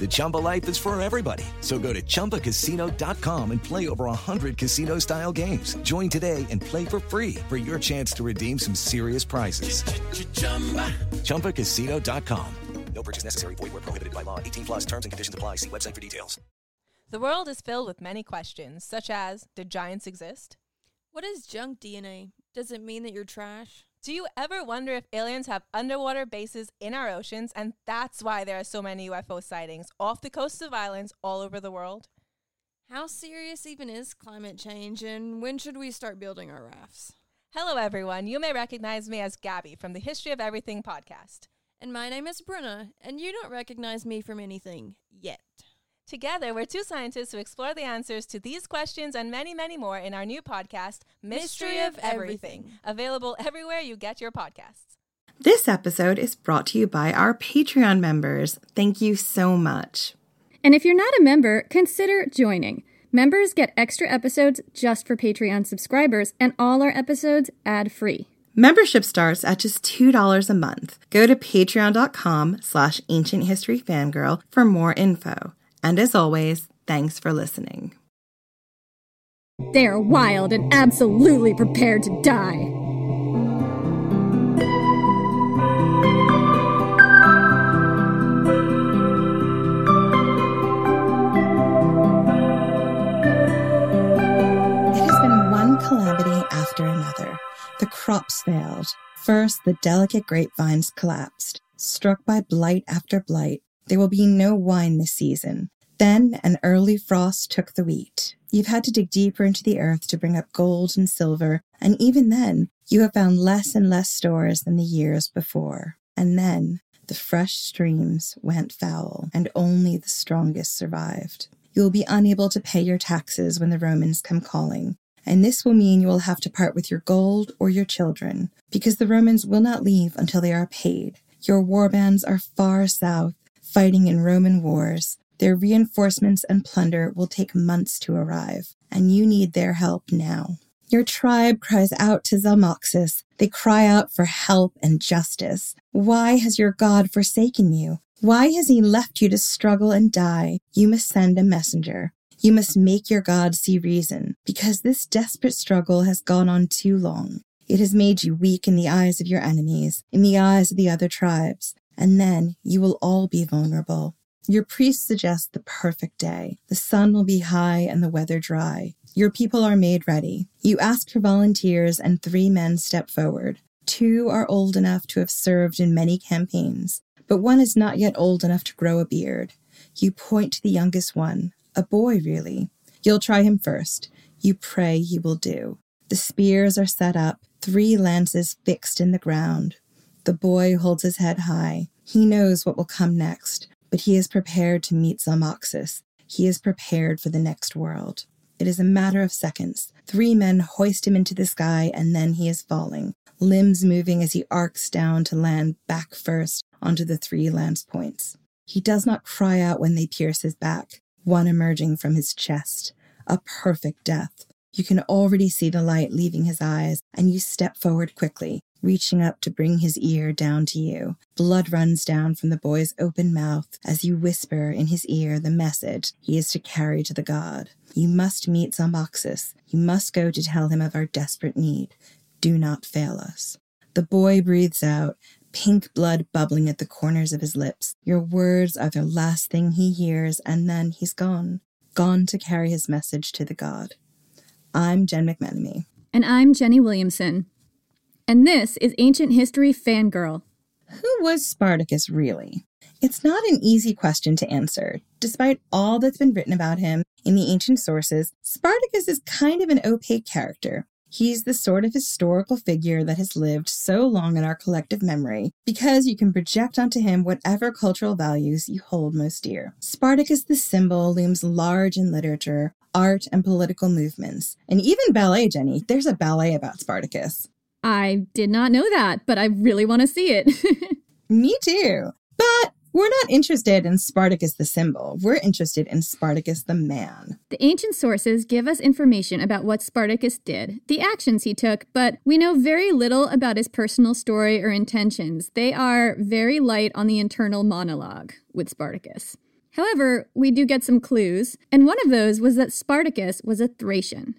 The Chumba life is for everybody. So go to ChumbaCasino.com and play over 100 casino style games. Join today and play for free for your chance to redeem some serious prizes. ChumbaCasino.com. No purchase necessary. Void where prohibited by law. 18 plus terms and conditions apply. See website for details. The world is filled with many questions, such as Did giants exist? What is junk DNA? Does it mean that you're trash? Do you ever wonder if aliens have underwater bases in our oceans and that's why there are so many UFO sightings off the coasts of islands all over the world? How serious even is climate change and when should we start building our rafts? Hello, everyone. You may recognize me as Gabby from the History of Everything podcast. And my name is Bruna, and you don't recognize me from anything yet. Together, we're two scientists who explore the answers to these questions and many, many more in our new podcast, Mystery of Everything. available everywhere you get your podcasts. This episode is brought to you by our Patreon members. Thank you so much. And if you're not a member, consider joining. Members get extra episodes just for Patreon subscribers, and all our episodes ad free. Membership starts at just $2 a month. Go to patreon.com slash ancient history fangirl for more info. And as always, thanks for listening. They are wild and absolutely prepared to die. It has been one calamity after another. The crops failed. First, the delicate grapevines collapsed. Struck by blight after blight, there will be no wine this season. Then an early frost took the wheat. You've had to dig deeper into the earth to bring up gold and silver, and even then, you have found less and less stores than the years before. And then, the fresh streams went foul, and only the strongest survived. You will be unable to pay your taxes when the Romans come calling, and this will mean you will have to part with your gold or your children, because the Romans will not leave until they are paid. Your warbands are far south, fighting in Roman wars. Their reinforcements and plunder will take months to arrive, and you need their help now. Your tribe cries out to Zalmoxis. They cry out for help and justice. Why has your God forsaken you? Why has he left you to struggle and die? You must send a messenger. You must make your God see reason, because this desperate struggle has gone on too long. It has made you weak in the eyes of your enemies, in the eyes of the other tribes, and then you will all be vulnerable. Your priest suggests the perfect day. The sun will be high and the weather dry. Your people are made ready. You ask for volunteers, and three men step forward. Two are old enough to have served in many campaigns, but one is not yet old enough to grow a beard. You point to the youngest one, a boy, really. You'll try him first. You pray he will do. The spears are set up, three lances fixed in the ground. The boy holds his head high. He knows what will come next, but he is prepared to meet Zalmoxis. He is prepared for the next world. It is a matter of seconds. Three men hoist him into the sky, and then he is falling, limbs moving as he arcs down to land back first onto the three lance points. He does not cry out when they pierce his back, one emerging from his chest. A perfect death. You can already see the light leaving his eyes, and you step forward quickly, reaching up to bring his ear down to you. Blood runs down from the boy's open mouth as you whisper in his ear the message he is to carry to the god. You must meet Zalmoxis. You must go to tell him of our desperate need. Do not fail us. The boy breathes out, pink blood bubbling at the corners of his lips. Your words are the last thing he hears, and then he's gone. Gone to carry his message to the god. I'm Jen McMenemy. And I'm Jenny Williamson. And this is Ancient History Fangirl. Who was Spartacus really? It's not an easy question to answer. Despite all that's been written about him in the ancient sources, Spartacus is kind of an opaque character. He's the sort of historical figure that has lived so long in our collective memory because you can project onto him whatever cultural values you hold most dear. Spartacus the symbol looms large in literature, art, and political movements. And even ballet, Jenny. There's a ballet about Spartacus. I did not know that, but I really want to see it. Me too. But we're not interested in Spartacus the symbol. We're interested in Spartacus the man. The ancient sources give us information about what Spartacus did, the actions he took, but we know very little about his personal story or intentions. They are very light on the internal monologue with Spartacus. However, we do get some clues, and one of those was that Spartacus was a Thracian.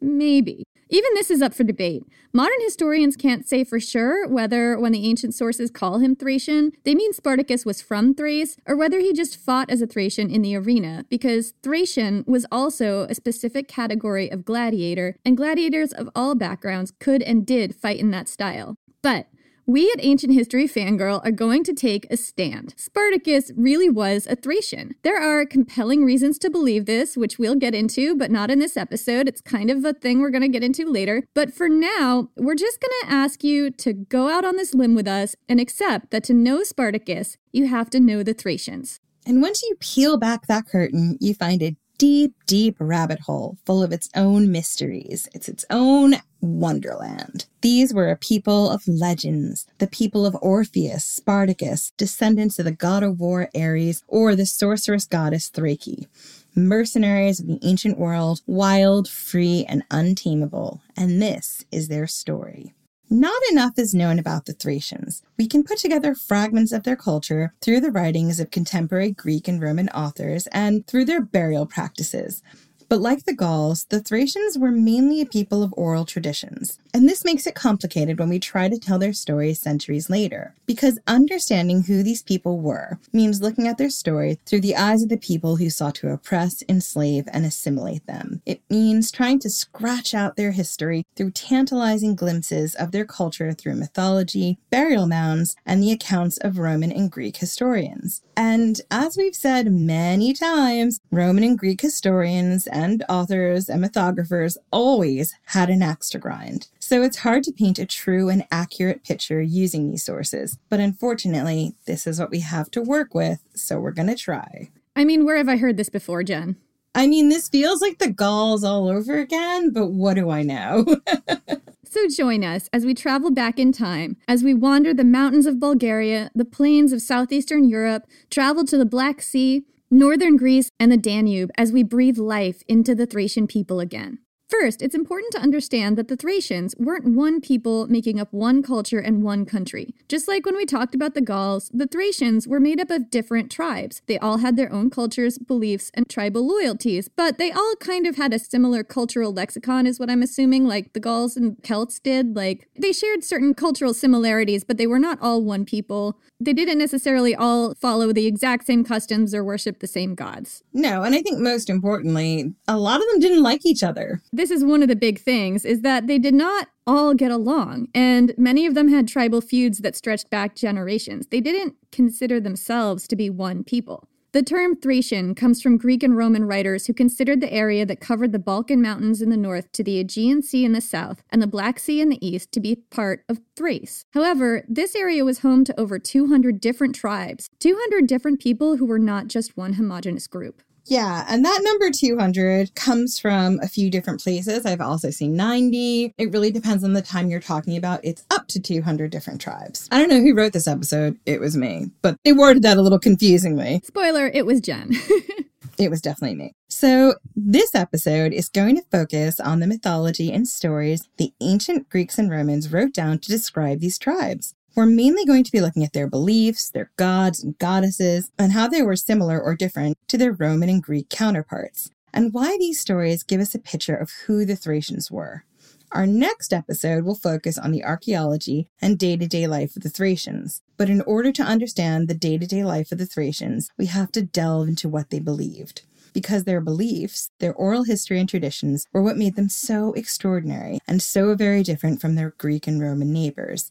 Maybe. Even this is up for debate. Modern historians can't say for sure whether, when the ancient sources call him Thracian, they mean Spartacus was from Thrace, or whether he just fought as a Thracian in the arena, because Thracian was also a specific category of gladiator, and gladiators of all backgrounds could and did fight in that style. But we at Ancient History Fangirl are going to take a stand. Spartacus really was a Thracian. There are compelling reasons to believe this, which we'll get into, but not in this episode. It's kind of a thing we're going to get into later. But for now, we're just going to ask you to go out on this limb with us and accept that to know Spartacus, you have to know the Thracians. And once you peel back that curtain, you find a deep, deep rabbit hole full of its own mysteries. It's its own wonderland. These were a people of legends, the people of Orpheus, Spartacus, descendants of the god of war Ares, or the sorceress goddess Thrake. Mercenaries of the ancient world, wild, free, and untamable. And this is their story. Not enough is known about the Thracians. We can put together fragments of their culture through the writings of contemporary Greek and Roman authors and through their burial practices. But like the Gauls, the Thracians were mainly a people of oral traditions. And this makes it complicated when we try to tell their stories centuries later, because understanding who these people were means looking at their story through the eyes of the people who sought to oppress, enslave, and assimilate them. It means trying to scratch out their history through tantalizing glimpses of their culture through mythology, burial mounds, and the accounts of Roman and Greek historians. And as we've said many times, Roman and Greek historians and authors and mythographers always had an axe to grind. So it's hard to paint a true and accurate picture using these sources. But unfortunately, this is what we have to work with, so we're going to try. I mean, where have I heard this before, Jen? I mean, this feels like the Gauls all over again, but what do I know? So join us as we travel back in time, as we wander the mountains of Bulgaria, the plains of southeastern Europe, travel to the Black Sea, northern Greece, and the Danube as we breathe life into the Thracian people again. First, it's important to understand that the Thracians weren't one people making up one culture and one country. Just like when we talked about the Gauls, the Thracians were made up of different tribes. They all had their own cultures, beliefs, and tribal loyalties, but they all kind of had a similar cultural lexicon, is what I'm assuming, like the Gauls and Celts did. Like, they shared certain cultural similarities, but they were not all one people. They didn't necessarily all follow the exact same customs or worship the same gods. No, and I think most importantly, a lot of them didn't like each other. This is one of the big things is that they did not all get along and many of them had tribal feuds that stretched back generations. They didn't consider themselves to be one people. The term Thracian comes from Greek and Roman writers who considered the area that covered the Balkan Mountains in the north to the Aegean Sea in the south and the Black Sea in the east to be part of Thrace. However, this area was home to over 200 different tribes, 200 different people who were not just one homogenous group. Yeah, and that number 200 comes from a few different places. I've also seen 90. It really depends on the time you're talking about. It's up to 200 different tribes. I don't know who wrote this episode. It was me, but they worded that a little confusingly. Spoiler, it was Jen. It was definitely me. So, this episode is going to focus on the mythology and stories the ancient Greeks and Romans wrote down to describe these tribes. We're mainly going to be looking at their beliefs, their gods and goddesses, and how they were similar or different to their Roman and Greek counterparts, and why these stories give us a picture of who the Thracians were. Our next episode will focus on the archaeology and day to day life of the Thracians. But in order to understand the day to day life of the Thracians, we have to delve into what they believed. Because their beliefs, their oral history and traditions, were what made them so extraordinary and so very different from their Greek and Roman neighbors.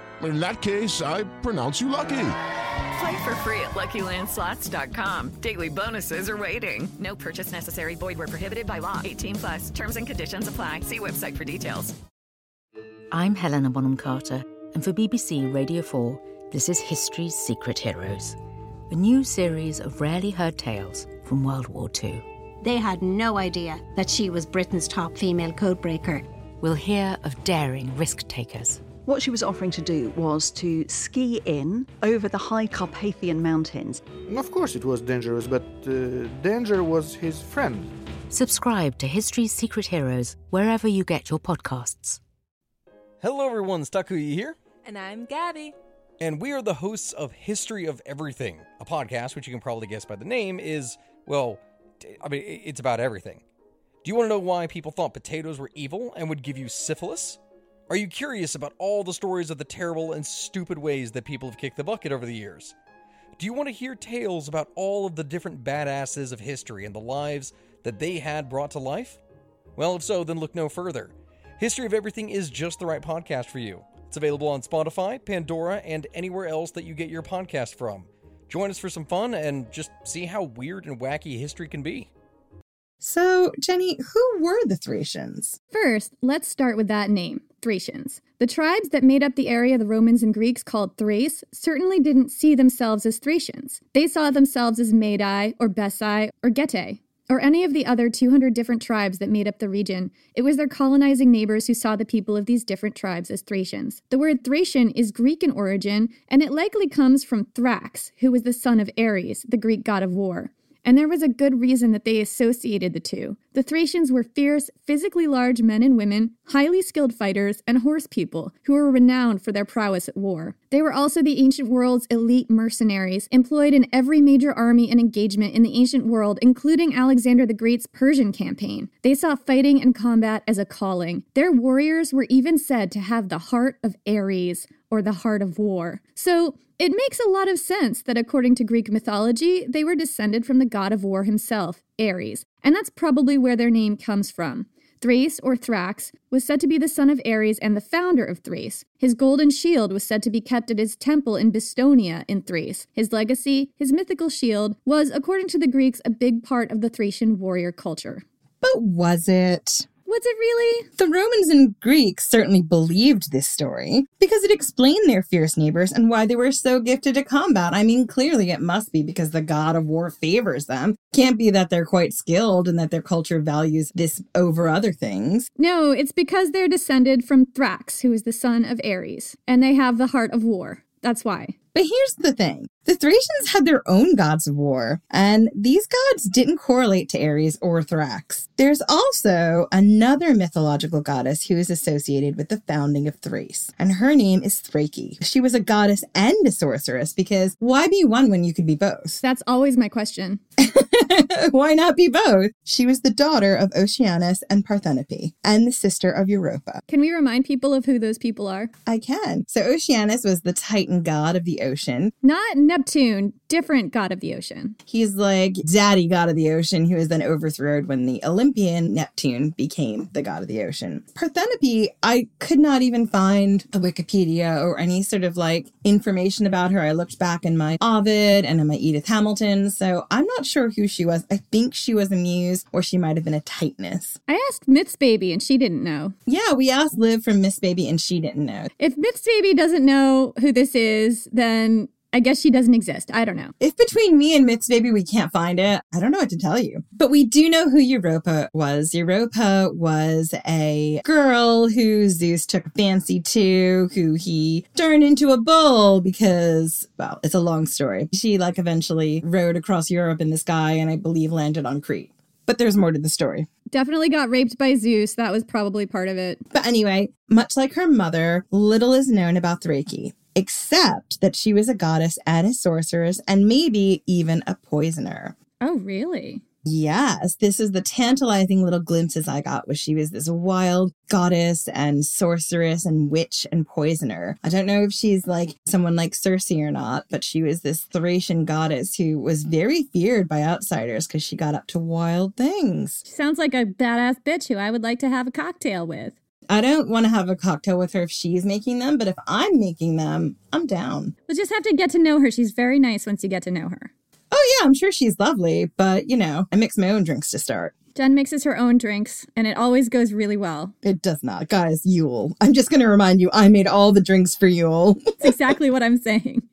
In that case, I pronounce you lucky. Play for free at LuckyLandSlots.com. Daily bonuses are waiting. No purchase necessary. Void where prohibited by law. 18 plus. Terms and conditions apply. See website for details. I'm Helena Bonham Carter, And for BBC Radio 4, this is History's Secret Heroes, a new series of rarely heard tales from World War II. They had no idea that she was Britain's top female codebreaker. We'll hear of daring risk takers. What she was offering to do was to ski in over the high Carpathian Mountains. Of course, it was dangerous, but uh, danger was his friend. Subscribe to History's Secret Heroes wherever you get your podcasts. Hello, everyone. Stakuyi here. And I'm Gabby. And we are the hosts of History of Everything, a podcast which you can probably guess by the name is, well, I mean, it's about everything. Do you want to know why people thought potatoes were evil and would give you syphilis? Are you curious about all the stories of the terrible and stupid ways that people have kicked the bucket over the years? Do you want to hear tales about all of the different badasses of history and the lives that they had brought to life? Well, if so, then look no further. History of Everything is just the right podcast for you. It's available on Spotify, Pandora, and anywhere else that you get your podcast from. Join us for some fun and just see how weird and wacky history can be. So, Jenny, who were the Thracians? First, let's start with that name, Thracians. The tribes that made up the area the Romans and Greeks called Thrace certainly didn't see themselves as Thracians. They saw themselves as Madai or Besai or Getae or any of the other 200 different tribes that made up the region. It was their colonizing neighbors who saw the people of these different tribes as Thracians. The word Thracian is Greek in origin, and it likely comes from Thrax, who was the son of Ares, the Greek god of war and there was a good reason that they associated the two. The Thracians were fierce, physically large men and women, highly skilled fighters, and horse people who were renowned for their prowess at war. They were also the ancient world's elite mercenaries, employed in every major army and engagement in the ancient world, including Alexander the Great's Persian campaign. They saw fighting and combat as a calling. Their warriors were even said to have the heart of Ares, or the heart of war. So, it makes a lot of sense that according to Greek mythology, they were descended from the god of war himself, Ares, and that's probably where their name comes from. Thrace, or Thrax, was said to be the son of Ares and the founder of Thrace. His golden shield was said to be kept at his temple in Bistonia in Thrace. His legacy, his mythical shield, was, according to the Greeks, a big part of the Thracian warrior culture. But was it? Was it really? The Romans and Greeks certainly believed this story because it explained their fierce neighbors and why they were so gifted to combat. I mean, clearly it must be because the god of war favors them. Can't be that they're quite skilled and that their culture values this over other things. No, it's because they're descended from Thrax, who is the son of Ares, and they have the heart of war. That's why. But here's the thing the Thracians had their own gods of war, and these gods didn't correlate to Ares or Thrax. There's also another mythological goddess who is associated with the founding of Thrace, and her name is Thrake. She was a goddess and a sorceress because why be one when you could be both? That's always my question. why not be both? She was the daughter of Oceanus and Parthenope, and the sister of Europa. Can we remind people of who those people are? I can. So Oceanus was the Titan god of the ocean. Not Neptune, different god of the ocean. He's like daddy god of the ocean, who was then overthrown when the Olympian Neptune became the god of the ocean. Parthenope, I could not even find a Wikipedia or any sort of like information about her. I looked back in my Ovid and in my Edith Hamilton, so I'm not sure who she was. I think she was a muse or she might have been a Titaness. I asked Myths Baby and she didn't know. Yeah, we asked Liv from Myths Baby and she didn't know. If Myths Baby doesn't know who this is, then I guess she doesn't exist. I don't know. If between me and Myths Baby we can't find it, I don't know what to tell you. But we do know who Europa was. Europa was a girl who Zeus took a fancy to, who he turned into a bull because, well, it's a long story. She like eventually rode across Europe in the sky and I believe landed on Crete. But there's more to the story. Definitely got raped by Zeus. That was probably part of it. But anyway, much like her mother, little is known about Thrake except that she was a goddess and a sorceress and maybe even a poisoner. Oh, really? Yes, this is the tantalizing little glimpses I got where she was this wild goddess and sorceress and witch and poisoner. I don't know if she's like someone like Circe or not, but she was this Thracian goddess who was very feared by outsiders because she got up to wild things. She sounds like a badass bitch who I would like to have a cocktail with. I don't want to have a cocktail with her if she's making them, but if I'm making them, I'm down. We'll just have to get to know her. She's very nice once you get to know her. Oh, yeah, I'm sure she's lovely, but you know, I mix my own drinks to start. Jen mixes her own drinks, and it always goes really well. It does not. Guys, Yule. I'm just going to remind you, I made all the drinks for Yule. That's exactly what I'm saying.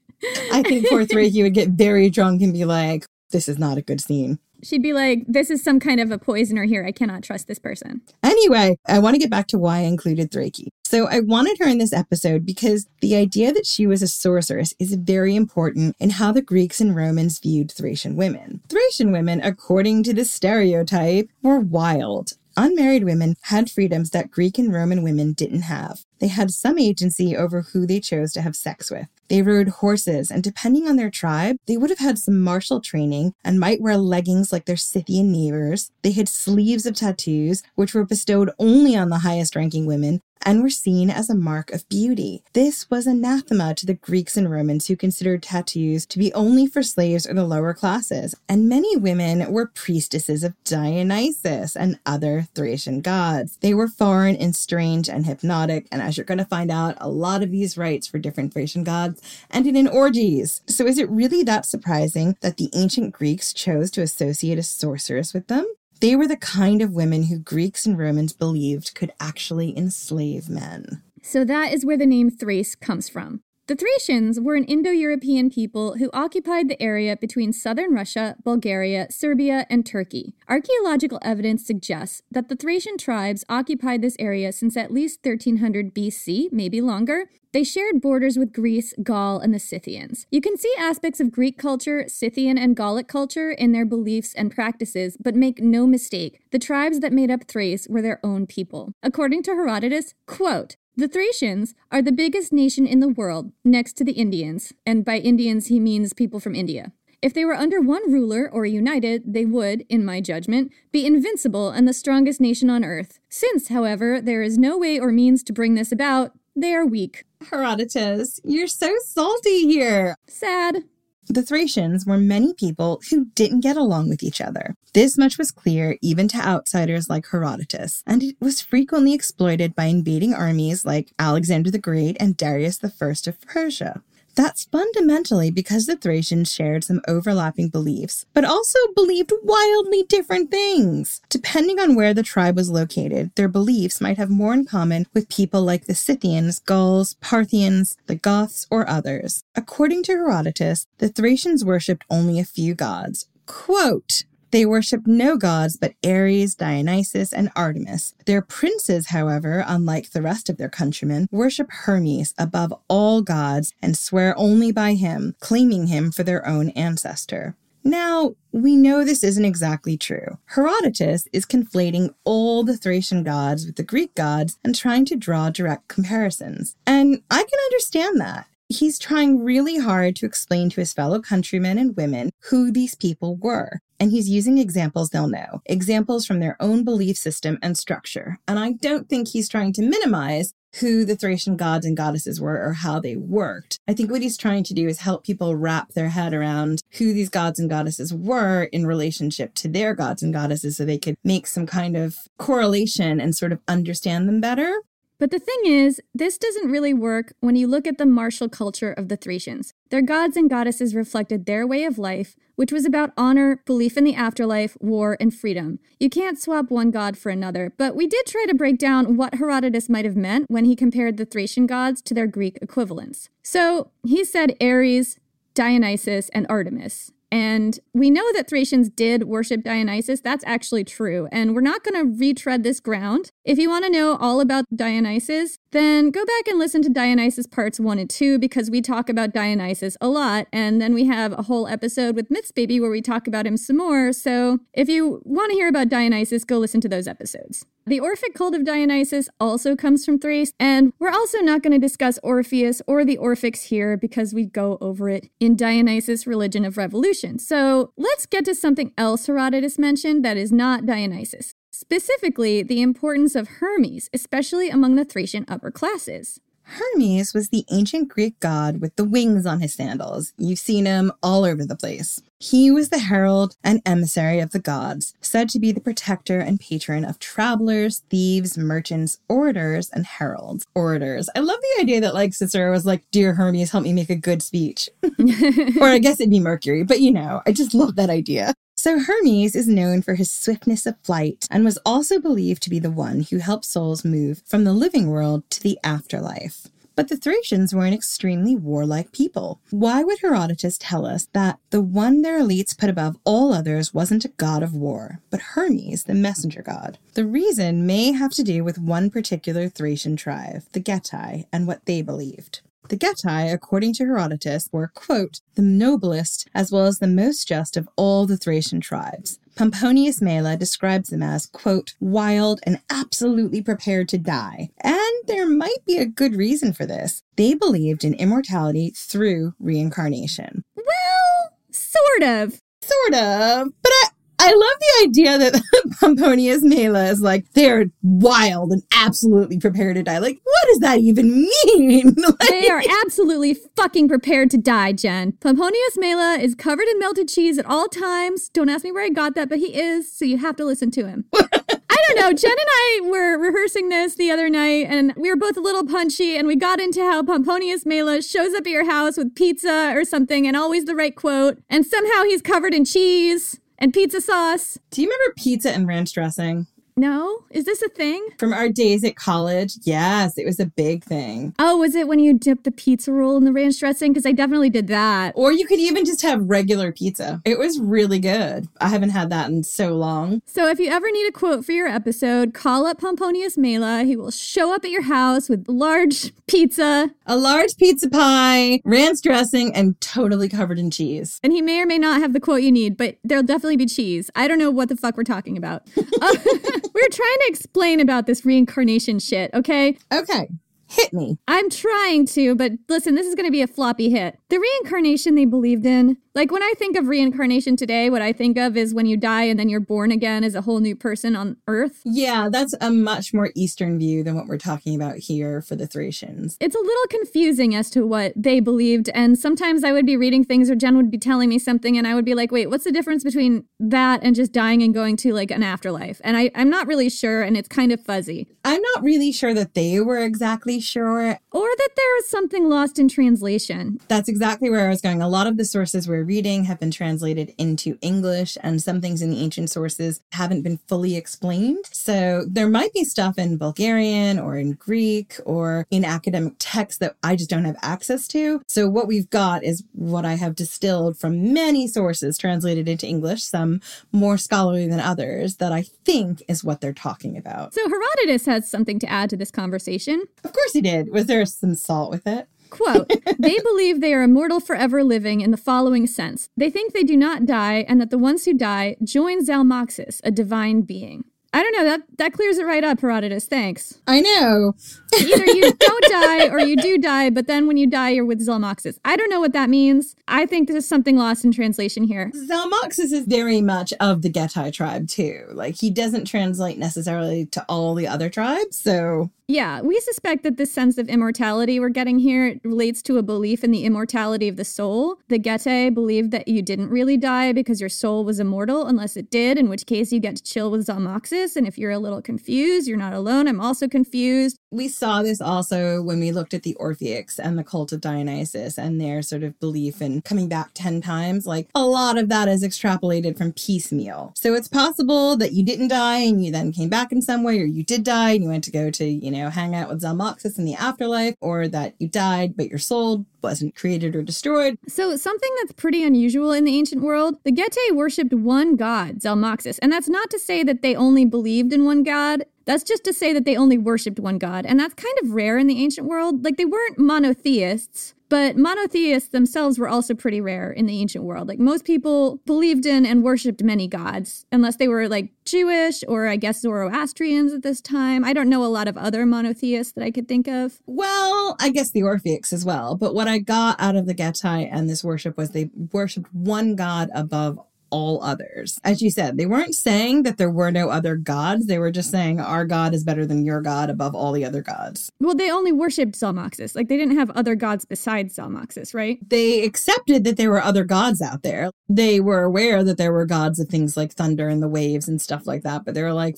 I think poor Thrake would get very drunk and be like, this is not a good scene. She'd be like, This is some kind of a poisoner here. I cannot trust this person. Anyway, I want to get back to why I included Thrake. So I wanted her in this episode because the idea that she was a sorceress is very important in how the Greeks and Romans viewed Thracian women. Thracian women, according to the stereotype, were wild. Unmarried women had freedoms that Greek and Roman women didn't have. They had some agency over who they chose to have sex with. They rode horses, and depending on their tribe, they would have had some martial training and might wear leggings like their Scythian neighbors. They had sleeves of tattoos, which were bestowed only on the highest ranking women, and were seen as a mark of beauty. This was anathema to the Greeks and Romans who considered tattoos to be only for slaves or the lower classes, and many women were priestesses of Dionysus and other Thracian gods. They were foreign and strange and hypnotic, and as you're going to find out, a lot of these rites for different Thracian gods ended in orgies. So is it really that surprising that the ancient Greeks chose to associate a sorceress with them? They were the kind of women who Greeks and Romans believed could actually enslave men. So that is where the name Thrace comes from. The Thracians were an Indo European people who occupied the area between southern Russia, Bulgaria, Serbia, and Turkey. Archaeological evidence suggests that the Thracian tribes occupied this area since at least 1300 BC, maybe longer. They shared borders with Greece, Gaul, and the Scythians. You can see aspects of Greek culture, Scythian, and Gallic culture in their beliefs and practices, but make no mistake, the tribes that made up Thrace were their own people. According to Herodotus, quote, the Thracians are the biggest nation in the world next to the Indians, and by Indians he means people from India. If they were under one ruler or united, they would, in my judgment, be invincible and the strongest nation on earth. Since, however, there is no way or means to bring this about, they are weak. Herodotus, you're so salty here. Sad. The Thracians were many people who didn't get along with each other. This much was clear even to outsiders like Herodotus, and it was frequently exploited by invading armies like Alexander the Great and Darius I of Persia. That's fundamentally because the Thracians shared some overlapping beliefs, but also believed wildly different things. Depending on where the tribe was located, their beliefs might have more in common with people like the Scythians, Gauls, Parthians, the Goths, or others. According to Herodotus, the Thracians worshipped only a few gods. Quote, they worshipped no gods but Ares, Dionysus, and Artemis. Their princes, however, unlike the rest of their countrymen, worship Hermes above all gods and swear only by him, claiming him for their own ancestor. Now, we know this isn't exactly true. Herodotus is conflating all the Thracian gods with the Greek gods and trying to draw direct comparisons. And I can understand that. He's trying really hard to explain to his fellow countrymen and women who these people were. And he's using examples they'll know, examples from their own belief system and structure. And I don't think he's trying to minimize who the Thracian gods and goddesses were or how they worked. I think what he's trying to do is help people wrap their head around who these gods and goddesses were in relationship to their gods and goddesses so they could make some kind of correlation and sort of understand them better. But the thing is, this doesn't really work when you look at the martial culture of the Thracians. Their gods and goddesses reflected their way of life, which was about honor, belief in the afterlife, war, and freedom. You can't swap one god for another, but we did try to break down what Herodotus might have meant when he compared the Thracian gods to their Greek equivalents. So he said Ares, Dionysus, and Artemis. And we know that Thracians did worship Dionysus. That's actually true. And we're not going to retread this ground. If you want to know all about Dionysus, then go back and listen to Dionysus parts one and two because we talk about Dionysus a lot. And then we have a whole episode with Myths Baby where we talk about him some more. So if you want to hear about Dionysus, go listen to those episodes. The Orphic cult of Dionysus also comes from Thrace, and we're also not going to discuss Orpheus or the Orphics here because we go over it in Dionysus' Religion of Revolution. So let's get to something else Herodotus mentioned that is not Dionysus. Specifically, the importance of Hermes, especially among the Thracian upper classes. Hermes was the ancient Greek god with the wings on his sandals. You've seen him all over the place. He was the herald and emissary of the gods, said to be the protector and patron of travelers, thieves, merchants, orators, and heralds. Orators. I love the idea that like Cicero was like, Dear Hermes, help me make a good speech. or I guess it'd be Mercury, but you know, I just love that idea. So Hermes is known for his swiftness of flight and was also believed to be the one who helped souls move from the living world to the afterlife. But the Thracians were an extremely warlike people. Why would Herodotus tell us that the one their elites put above all others wasn't a god of war, but Hermes, the messenger god? The reason may have to do with one particular Thracian tribe, the Getae, and what they believed. The Getae, according to Herodotus, were, quote, the noblest as well as the most just of all the Thracian tribes. Pomponius Mela describes them as, quote, wild and absolutely prepared to die. And there might be a good reason for this. They believed in immortality through reincarnation. Well, sort of. Sort of. But I, I love the idea that Pomponius Mela is like, they're wild and absolutely prepared to die. Like, what does that even mean? like, they are absolutely fucking prepared to die, Jen. Pomponius Mela is covered in melted cheese at all times. Don't ask me where I got that, but he is, so you have to listen to him. I don't know. Jen and I were rehearsing this the other night, and we were both a little punchy, and we got into how Pomponius Mela shows up at your house with pizza or something, and always the right quote, and somehow he's covered in cheese and pizza sauce. Do you remember pizza and ranch dressing? No? Is this a thing? From our days at college, yes, it was a big thing. Oh, was it when you dipped the pizza roll in the ranch dressing? Because I definitely did that. Or you could even just have regular pizza. It was really good. I haven't had that in so long. So if you ever need a quote for your episode, call up Pomponius Mela. He will show up at your house with large pizza, a large pizza pie, ranch dressing, and totally covered in cheese. And he may or may not have the quote you need, but there'll definitely be cheese. I don't know what the fuck we're talking about. We're trying to explain about this reincarnation shit, okay? Okay. Hit me. I'm trying to, but listen, this is going to be a floppy hit. The reincarnation they believed in, like when I think of reincarnation today, what I think of is when you die and then you're born again as a whole new person on Earth. Yeah, that's a much more Eastern view than what we're talking about here for the Thracians. It's a little confusing as to what they believed, and sometimes I would be reading things or Jen would be telling me something, and I would be like, wait, what's the difference between that and just dying and going to like an afterlife? And I, I'm not really sure, and it's kind of fuzzy. I'm not really sure that they were exactly sure. Or that there was something lost in translation. That's exactly where I was going. A lot of the sources we're reading have been translated into English, and some things in the ancient sources haven't been fully explained. So there might be stuff in Bulgarian or in Greek or in academic texts that I just don't have access to. So what we've got is what I have distilled from many sources translated into English, some more scholarly than others, that I think is what they're talking about. So Herodotus has something to add to this conversation. Of course he did. Was there some salt with it? Quote, they believe they are immortal forever living in the following sense. They think they do not die and that the ones who die join Zalmoxis, a divine being. I don't know. That that clears it right up, Herodotus. Thanks. I know. Either you don't die or you do die, but then when you die, you're with Zalmoxis. I don't know what that means. I think there's something lost in translation here. Zalmoxis is very much of the Getae tribe too. Like he doesn't translate necessarily to all the other tribes, so yeah, we suspect that this sense of immortality we're getting here relates to a belief in the immortality of the soul. The Getae believed that you didn't really die because your soul was immortal unless it did, in which case you get to chill with Zalmoxis. And if you're a little confused, you're not alone. I'm also confused. We saw this also when we looked at the Orphics and the cult of Dionysus and their sort of belief in coming back 10 times. Like a lot of that is extrapolated from piecemeal. So it's possible that you didn't die and you then came back in some way, or you did die and you went to go to, you know, hang out with Zalmoxis in the afterlife, or that you died but your soul wasn't created or destroyed. So, something that's pretty unusual in the ancient world, the Getae worshipped one god, Zalmoxis. And that's not to say that they only believed in one god. That's just to say that they only worshipped one god. And that's kind of rare in the ancient world. Like, they weren't monotheists. But monotheists themselves were also pretty rare in the ancient world. Like most people believed in and worshipped many gods, unless they were like Jewish or I guess Zoroastrians at this time. I don't know a lot of other monotheists that I could think of. Well, I guess the Orphics as well. But what I got out of the Getae and this worship was they worshipped one god above all others. As you said, they weren't saying that there were no other gods. They were just saying our God is better than your God above all the other gods. Well, they only worshipped Zalmoxis. Like they didn't have other gods besides Zalmoxis, right? They accepted that there were other gods out there. They were aware that there were gods of things like thunder and the waves and stuff like that, but they were like,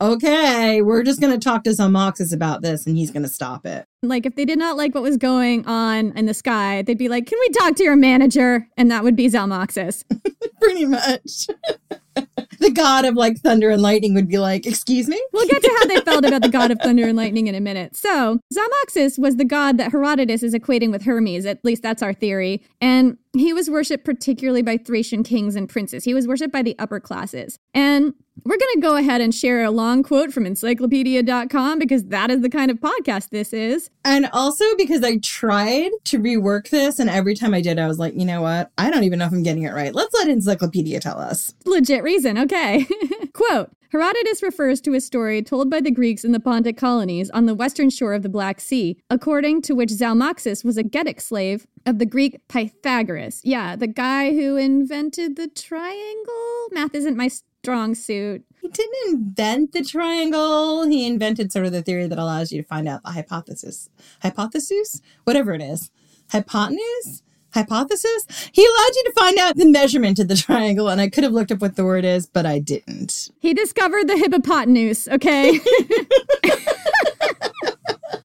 okay, we're just going to talk to Zalmoxis about this and he's going to stop it. Like if they did not like what was going on in the sky, they'd be like, "Can we talk to your manager?" And that would be Zalmoxis. Pretty much. the god of like thunder and lightning would be like, "Excuse me." We'll get to how they felt about the god of thunder and lightning in a minute. So, Zalmoxis was the god that Herodotus is equating with Hermes. At least that's our theory. And he was worshipped particularly by Thracian kings and princes. He was worshipped by the upper classes. And we're going to go ahead and share a long quote from encyclopedia.com because that is the kind of podcast this is. And also because I tried to rework this, and every time I did, I was like, you know what? I don't even know if I'm getting it right. Let's let Encyclopedia tell us. Legit reason. Okay. quote Herodotus refers to a story told by the Greeks in the Pontic colonies on the western shore of the Black Sea, according to which Zalmoxis was a Getic slave of the Greek Pythagoras. Yeah, the guy who invented the triangle. Math isn't my strong suit. He didn't invent the triangle. He invented sort of the theory that allows you to find out the hypothesis. Hypothesis? Whatever it is. Hypotenuse? Hypothesis? He allowed you to find out the measurement of the triangle, and I could have looked up what the word is, but I didn't. He discovered the hippopotenuse, okay?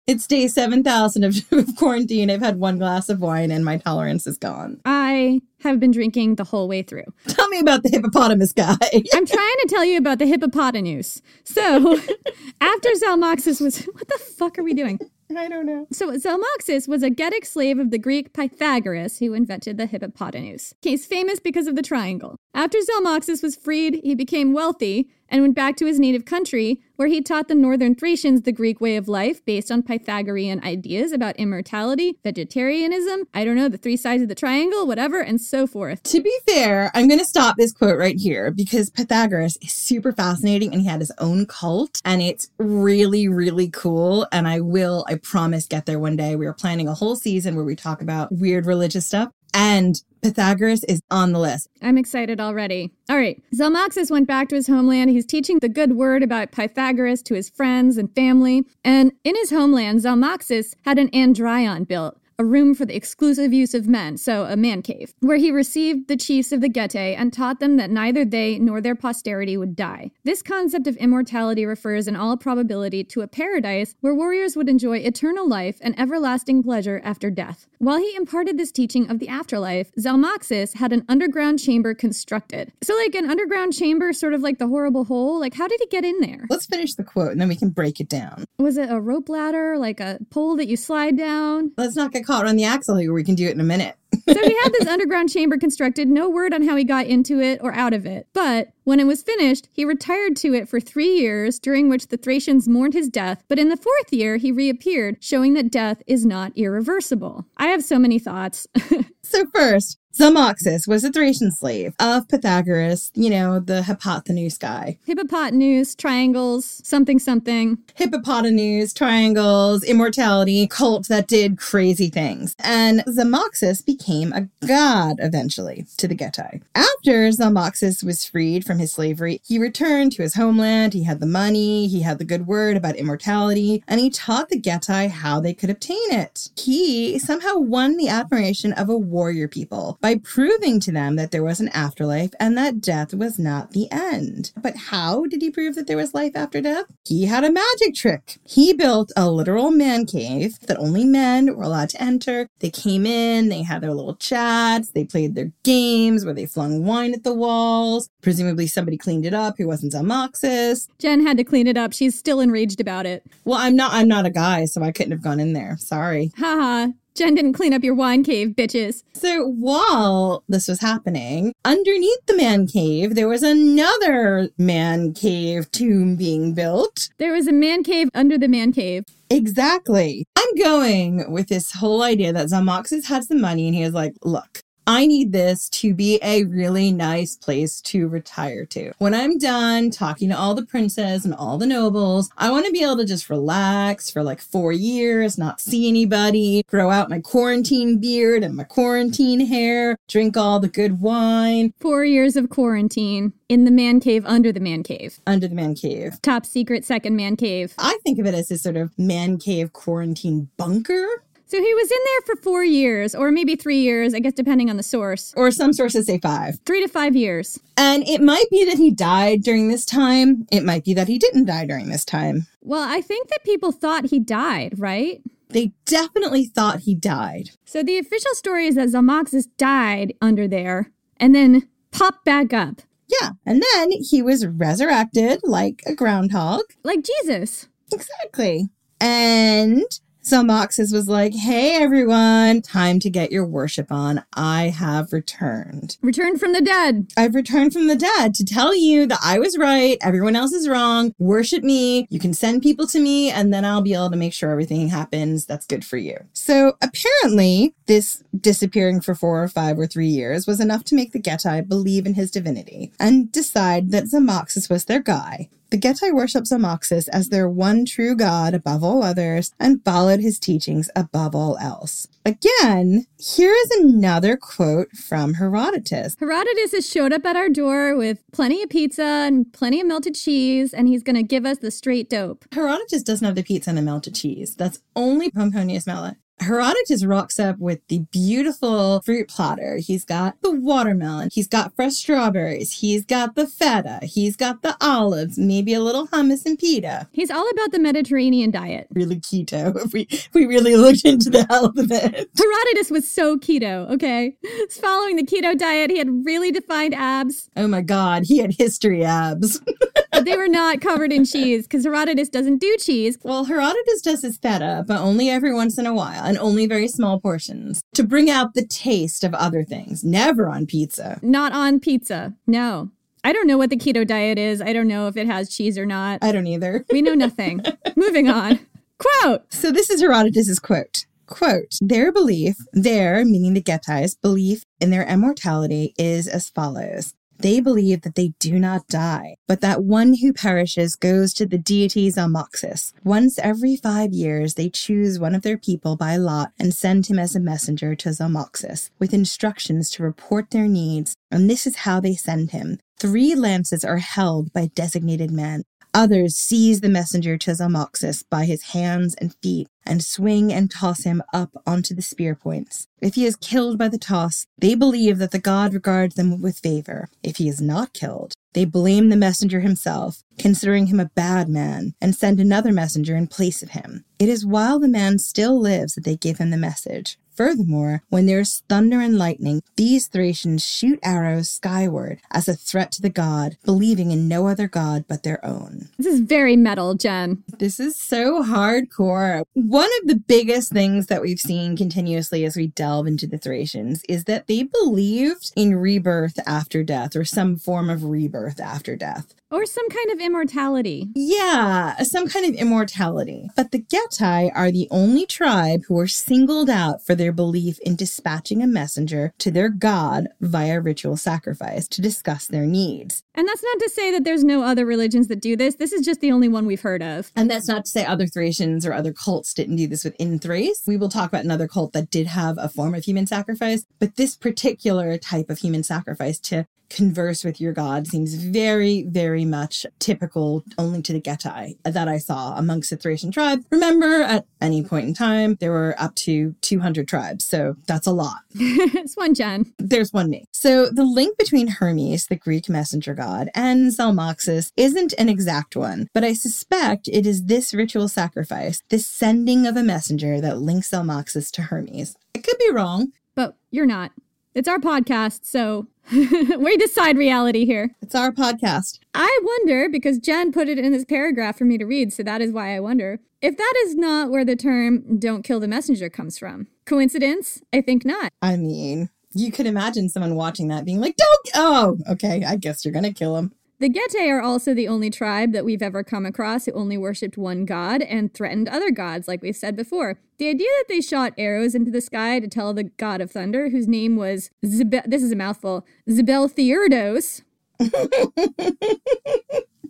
It's day 7,000 of, of quarantine. I've had one glass of wine and my tolerance is gone. I have been drinking the whole way through. Tell me about the hippopotamus guy. I'm trying to tell you about the hippopotenuse. So, after Zalmoxis was. What the fuck are we doing? I don't know. So Zalmoxis was a Getic slave of the Greek Pythagoras who invented the hippopotenuse. He's famous because of the triangle. After Zalmoxis was freed, he became wealthy and went back to his native country, where he taught the northern Thracians the Greek way of life based on Pythagorean ideas about immortality, vegetarianism, I don't know, the three sides of the triangle, whatever, and so forth. To be fair, I'm going to stop this quote right here because Pythagoras is super fascinating and he had his own cult and it's really, really cool. And I will, I promise, get there one day. We are planning a whole season where we talk about weird religious stuff. And Pythagoras is on the list. I'm excited already. All right. Zalmoxis went back to his homeland. He's teaching the good word about Pythagoras to his friends and family. And in his homeland, Zalmoxis had an andreon built a room for the exclusive use of men, so a man cave, where he received the chiefs of the Getae and taught them that neither they nor their posterity would die. This concept of immortality refers in all probability to a paradise where warriors would enjoy eternal life and everlasting pleasure after death. While he imparted this teaching of the afterlife, Zalmoxis had an underground chamber constructed. So, like an underground chamber, sort of like the horrible hole. Like, how did he get in there? Let's finish the quote and then we can break it down. Was it a rope ladder, like a pole that you slide down? Let's not get caught on the axle here. We can do it in a minute. so he had this underground chamber constructed, no word on how he got into it or out of it. But when it was finished, he retired to it for three years, during which the Thracians mourned his death. But in the fourth year, he reappeared, showing that death is not irreversible. I have so many thoughts. so, first, Zalmoxis was a Thracian slave of Pythagoras, you know, the hypotenuse guy. Hippopotenuse, triangles, something something. Hippopotenuse, triangles, immortality, cult that did crazy things. And Zalmoxis became a god eventually to the Getae. After Zalmoxis was freed from his slavery, he returned to his homeland. He had the money, he had the good word about immortality, and he taught the Getae how they could obtain it. He somehow won the admiration of a warrior people by proving to them that there was an afterlife and that death was not the end. But how did he prove that there was life after death? He had a magic trick. He built a literal man cave that only men were allowed to enter. They came in, they had their little chats, they played their games where they flung wine at the walls. Presumably somebody cleaned it up who wasn't Zalmoxis. Jen had to clean it up. She's still enraged about it. Well, I'm not I'm not a guy, so I couldn't have gone in there. Sorry. Haha. Jen didn't clean up your wine cave, bitches. So while this was happening, underneath the man cave, there was another man cave tomb being built. There was a man cave under the man cave. Exactly. I'm going with this whole idea that Zalmoxis had some money and he was like, look, I need this to be a really nice place to retire to. When I'm done talking to all the princes and all the nobles, I want to be able to just relax for like four years, not see anybody, grow out my quarantine beard and my quarantine hair, drink all the good wine. Four years of quarantine in the man cave under the man cave. Under the man cave. Top secret second man cave. I think of it as this sort of man cave quarantine bunker. So he was in there for four years, or maybe three years, I guess, depending on the source. Or some sources say five. Three to five years. And it might be that he died during this time. It might be that he didn't die during this time. Well, I think that people thought he died, right? They definitely thought he died. So the official story is that Zalmoxis died under there and then popped back up. Yeah. And then he was resurrected like a groundhog. Like Jesus. Exactly. And Zalmoxis was like, hey, everyone, time to get your worship on. I have returned. Returned from the dead. I've returned from the dead to tell you that I was right. Everyone else is wrong. Worship me. You can send people to me, and then I'll be able to make sure everything happens that's good for you. So apparently, this disappearing for four or five or three years was enough to make the Getae believe in his divinity and decide that Zalmoxis was their guy. The Getae worshipped Zalmoxis as their one true god above all others and followed his teachings above all else. Again, here is another quote from Herodotus. Herodotus has showed up at our door with plenty of pizza and plenty of melted cheese, and he's going to give us the straight dope. Herodotus doesn't have the pizza and the melted cheese. That's only Pomponius Mela. Herodotus rocks up with the beautiful fruit platter. He's got the watermelon. He's got fresh strawberries. He's got the feta. He's got the olives, maybe a little hummus and pita. He's all about the Mediterranean diet. Really keto, if we, if we really looked into the health of it. Herodotus was so keto, okay? He's following the keto diet. He had really defined abs. Oh my God, he had history abs. but they were not covered in cheese because Herodotus doesn't do cheese. Well, Herodotus does his feta, but only every once in a while and only very small portions to bring out the taste of other things. Never on pizza. Not on pizza. No. I don't know what the keto diet is. I don't know if it has cheese or not. I don't either. We know nothing. Moving on. Quote. So this is Herodotus's quote. Quote, their belief, their, meaning the Getaes, belief in their immortality is as follows. They believe that they do not die, but that one who perishes goes to the deity Zalmoxis. Once every five years, they choose one of their people by lot and send him as a messenger to Zalmoxis with instructions to report their needs, and this is how they send him. Three lances are held by designated men. Others seize the messenger to Zalmoxis by his hands and feet and swing and toss him up onto the spear points. If he is killed by the toss, they believe that the god regards them with favor. If he is not killed, they blame the messenger himself, considering him a bad man, and send another messenger in place of him. It is while the man still lives that they give him the message. Furthermore, when there is thunder and lightning, these Thracians shoot arrows skyward as a threat to the god, believing in no other god but their own. This is very metal, Jen. This is so hardcore. One of the biggest things that we've seen continuously as we delve into the Thracians is that they believed in rebirth after death or some form of rebirth after death. Or some kind of immortality. Yeah, some kind of immortality. But the Getae are the only tribe who are singled out for their belief in dispatching a messenger to their god via ritual sacrifice to discuss their needs. And that's not to say that there's no other religions that do this. This is just the only one we've heard of. And that's not to say other Thracians or other cults didn't do this within Thrace. We will talk about another cult that did have a form of human sacrifice, but this particular type of human sacrifice to converse with your god seems very, very much typical only to the Getae that I saw amongst the Thracian tribe. Remember, at any point in time, there were up to 200 tribes, so that's a lot. it's one Jen. There's one me. So the link between Hermes, the Greek messenger god, and Zalmoxis isn't an exact one, but I suspect it is this ritual sacrifice, this sending of a messenger that links Zalmoxis to Hermes. I could be wrong. But you're not. It's our podcast, so we decide reality here. It's our podcast. I wonder, because Jen put it in this paragraph for me to read, so that is why I wonder, if that is not where the term don't kill the messenger comes from. Coincidence? I think not. I mean, you could imagine someone watching that being like, don't, oh, okay, I guess you're going to kill him. The Getae are also the only tribe that we've ever come across who only worshipped one god and threatened other gods, like we've said before. The idea that they shot arrows into the sky to tell the god of thunder, whose name was Zebe- this is a mouthful, Zebelthirdos. I'm sorry,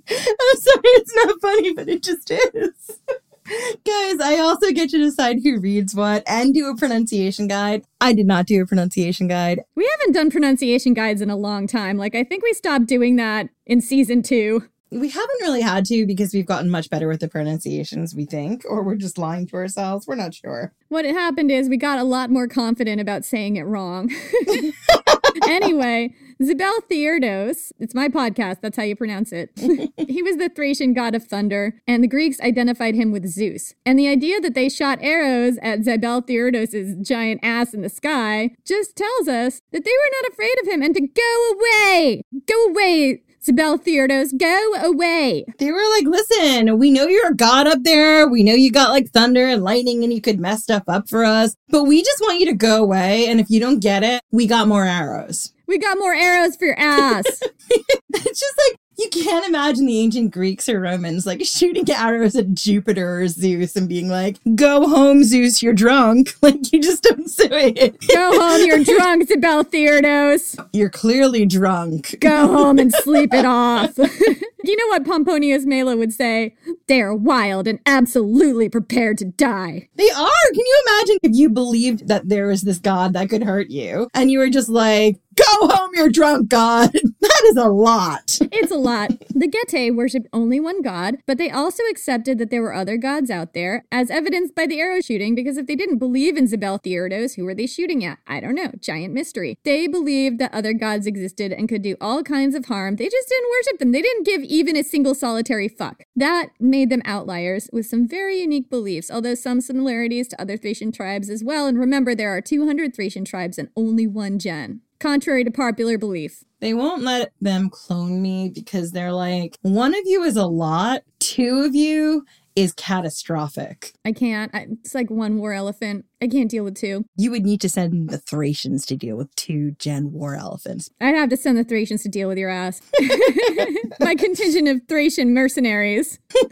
it's not funny, but it just is. Guys, I also get to decide who reads what and do a pronunciation guide. I did not do a pronunciation guide. We haven't done pronunciation guides in a long time. Like, I think we stopped doing that in season two. We haven't really had to because we've gotten much better with the pronunciations, we think, or we're just lying to ourselves. We're not sure. What happened is we got a lot more confident about saying it wrong. anyway, Zebel Theodos, it's my podcast, that's how you pronounce it. he was the Thracian god of thunder, and the Greeks identified him with Zeus. And the idea that they shot arrows at Zebel Theodos' giant ass in the sky just tells us that they were not afraid of him and to go away! Go away! Zebel Theodos, go away. They were like, listen, we know you're a god up there. We know you got like thunder and lightning and you could mess stuff up for us, but we just want you to go away. And if you don't get it, we got more arrows. We got more arrows for your ass. it's just like, you can't imagine the ancient Greeks or Romans like shooting arrows at Jupiter or Zeus and being like, go home, Zeus, you're drunk. Like, you just don't say it. Go home, you're drunk, Zebel Theodos. You're clearly drunk. Go home and sleep it off. you know what Pomponius Mela would say? They are wild and absolutely prepared to die. They are. Can you imagine if you believed that there was this god that could hurt you and you were just like, go home, you're drunk, God. That is a lot. It's a lot. The Getae worshipped only one god, but they also accepted that there were other gods out there, as evidenced by the arrow shooting, because if they didn't believe in Zabel Theodos, who were they shooting at? I don't know. Giant mystery. They believed that other gods existed and could do all kinds of harm. They just didn't worship them. They didn't give even a single solitary fuck. That made them outliers with some very unique beliefs, although some similarities to other Thracian tribes as well. And remember, there are 200 Thracian tribes and only one gen contrary to popular belief. They won't let them clone me because they're like, one of you is a lot, two of you is catastrophic. I can't. I, it's like one war elephant. I can't deal with two. You would need to send the Thracians to deal with two gen war elephants. I'd have to send the Thracians to deal with your ass. My contingent of Thracian mercenaries. so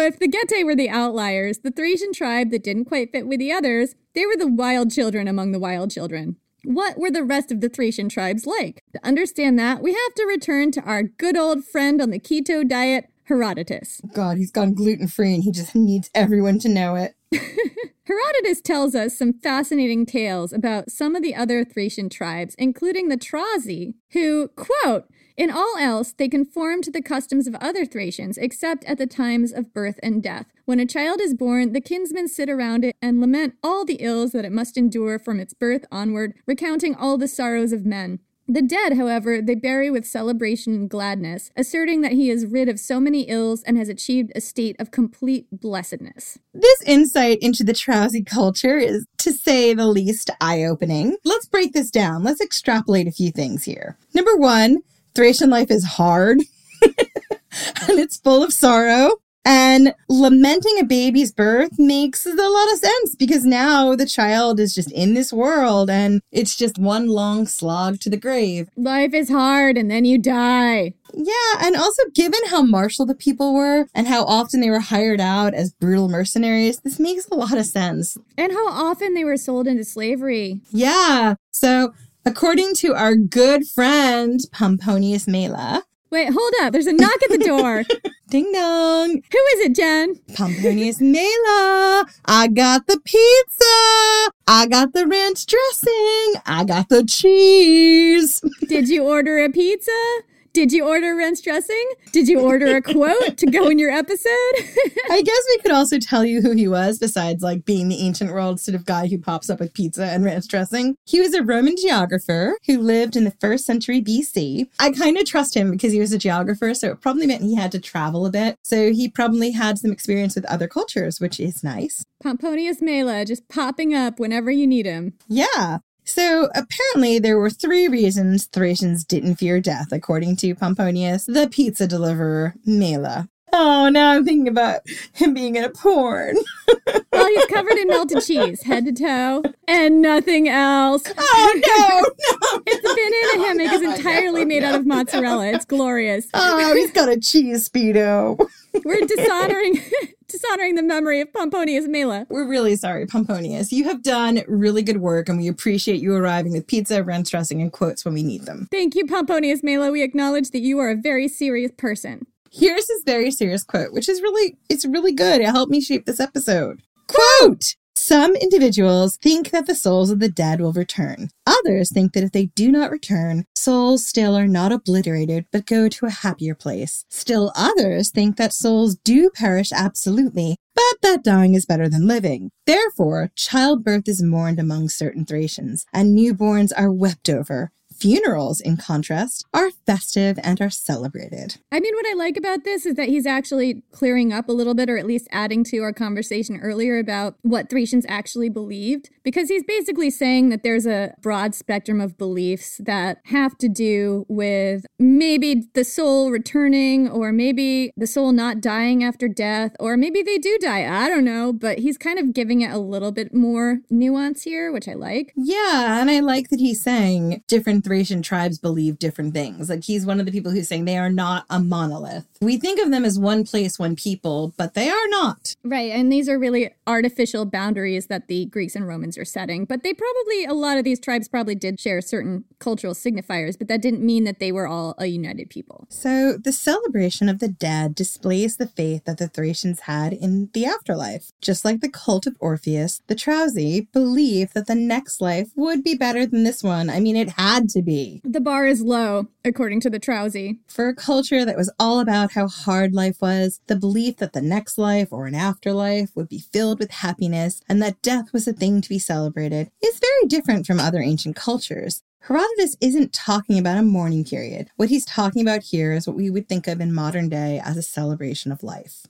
if the Getae were the outliers, the Thracian tribe that didn't quite fit with the others, they were the wild children among the wild children. What were the rest of the Thracian tribes like? To understand that, we have to return to our good old friend on the keto diet, Herodotus. God, he's gone gluten free and he just needs everyone to know it. Herodotus tells us some fascinating tales about some of the other Thracian tribes, including the Trausi, who, quote, in all else, they conform to the customs of other Thracians, except at the times of birth and death. When a child is born, the kinsmen sit around it and lament all the ills that it must endure from its birth onward, recounting all the sorrows of men. The dead, however, they bury with celebration and gladness, asserting that he is rid of so many ills and has achieved a state of complete blessedness. This insight into the Trausi culture is, to say the least, eye opening. Let's break this down. Let's extrapolate a few things here. Number one, Thracian life is hard and it's full of sorrow. And lamenting a baby's birth makes a lot of sense because now the child is just in this world and it's just one long slog to the grave. Life is hard and then you die. Yeah, and also given how martial the people were and how often they were hired out as brutal mercenaries, this makes a lot of sense. And how often they were sold into slavery. Yeah. So, according to our good friend Pomponius Mela, Wait, hold up. There's a knock at the door. Ding dong. Who is it, Jen? Pomponius Mela. I got the pizza. I got the ranch dressing. I got the cheese. Did you order a pizza? Did you order ranch dressing? Did you order a quote to go in your episode? I guess we could also tell you who he was, besides like being the ancient world sort of guy who pops up with pizza and ranch dressing. He was a Roman geographer who lived in the first century BC. I kind of trust him because he was a geographer, so it probably meant he had to travel a bit. So he probably had some experience with other cultures, which is nice. Pomponius Mela just popping up whenever you need him. Yeah. So apparently, there were three reasons Thracians didn't fear death, according to Pomponius, the pizza deliverer Mela. Oh, now I'm thinking about him being in a porn. well, he's covered in melted cheese, head to toe, and nothing else. Oh no, no! It's been in a hammock is entirely made out of mozzarella. It's glorious. Oh, he's got a cheese speedo. We're dishonoring dishonoring the memory of Pomponius Mela. We're really sorry, Pomponius. You have done really good work, and we appreciate you arriving with pizza, ranch dressing, and quotes when we need them. Thank you, Pomponius Mela. We acknowledge that you are a very serious person. Here's his very serious quote, which is really it's really good. It helped me shape this episode. Quote Some individuals think that the souls of the dead will return. Others think that if they do not return, souls still are not obliterated but go to a happier place. Still others think that souls do perish absolutely, but that dying is better than living. Therefore, childbirth is mourned among certain Thracians, and newborns are wept over. Funerals, in contrast, are festive and are celebrated. I mean, what I like about this is that he's actually clearing up a little bit, or at least adding to our conversation earlier about what Thracians actually believed, because he's basically saying that there's a broad spectrum of beliefs that have to do with maybe the soul returning, or maybe the soul not dying after death, or maybe they do die. I don't know, but he's kind of giving it a little bit more nuance here, which I like. Yeah, and I like that he's saying different Thracian tribes believe different things. Like he's one of the people who's saying they are not a monolith. We think of them as one place, one people, but they are not. Right, and these are really artificial boundaries that the Greeks and Romans are setting. But they probably, a lot of these tribes probably did share certain cultural signifiers, but that didn't mean that they were all a united people. So the celebration of the dead displays the faith that the Thracians had in the afterlife. Just like the cult of Orpheus, the Trausi believed that the next life would be better than this one. I mean, it had to be. The bar is low, according to the Trausi. For a culture that was all about how hard life was, the belief that the next life or an afterlife would be filled with happiness and that death was a thing to be celebrated is very different from other ancient cultures. Herodotus isn't talking about a mourning period. What he's talking about here is what we would think of in modern day as a celebration of life.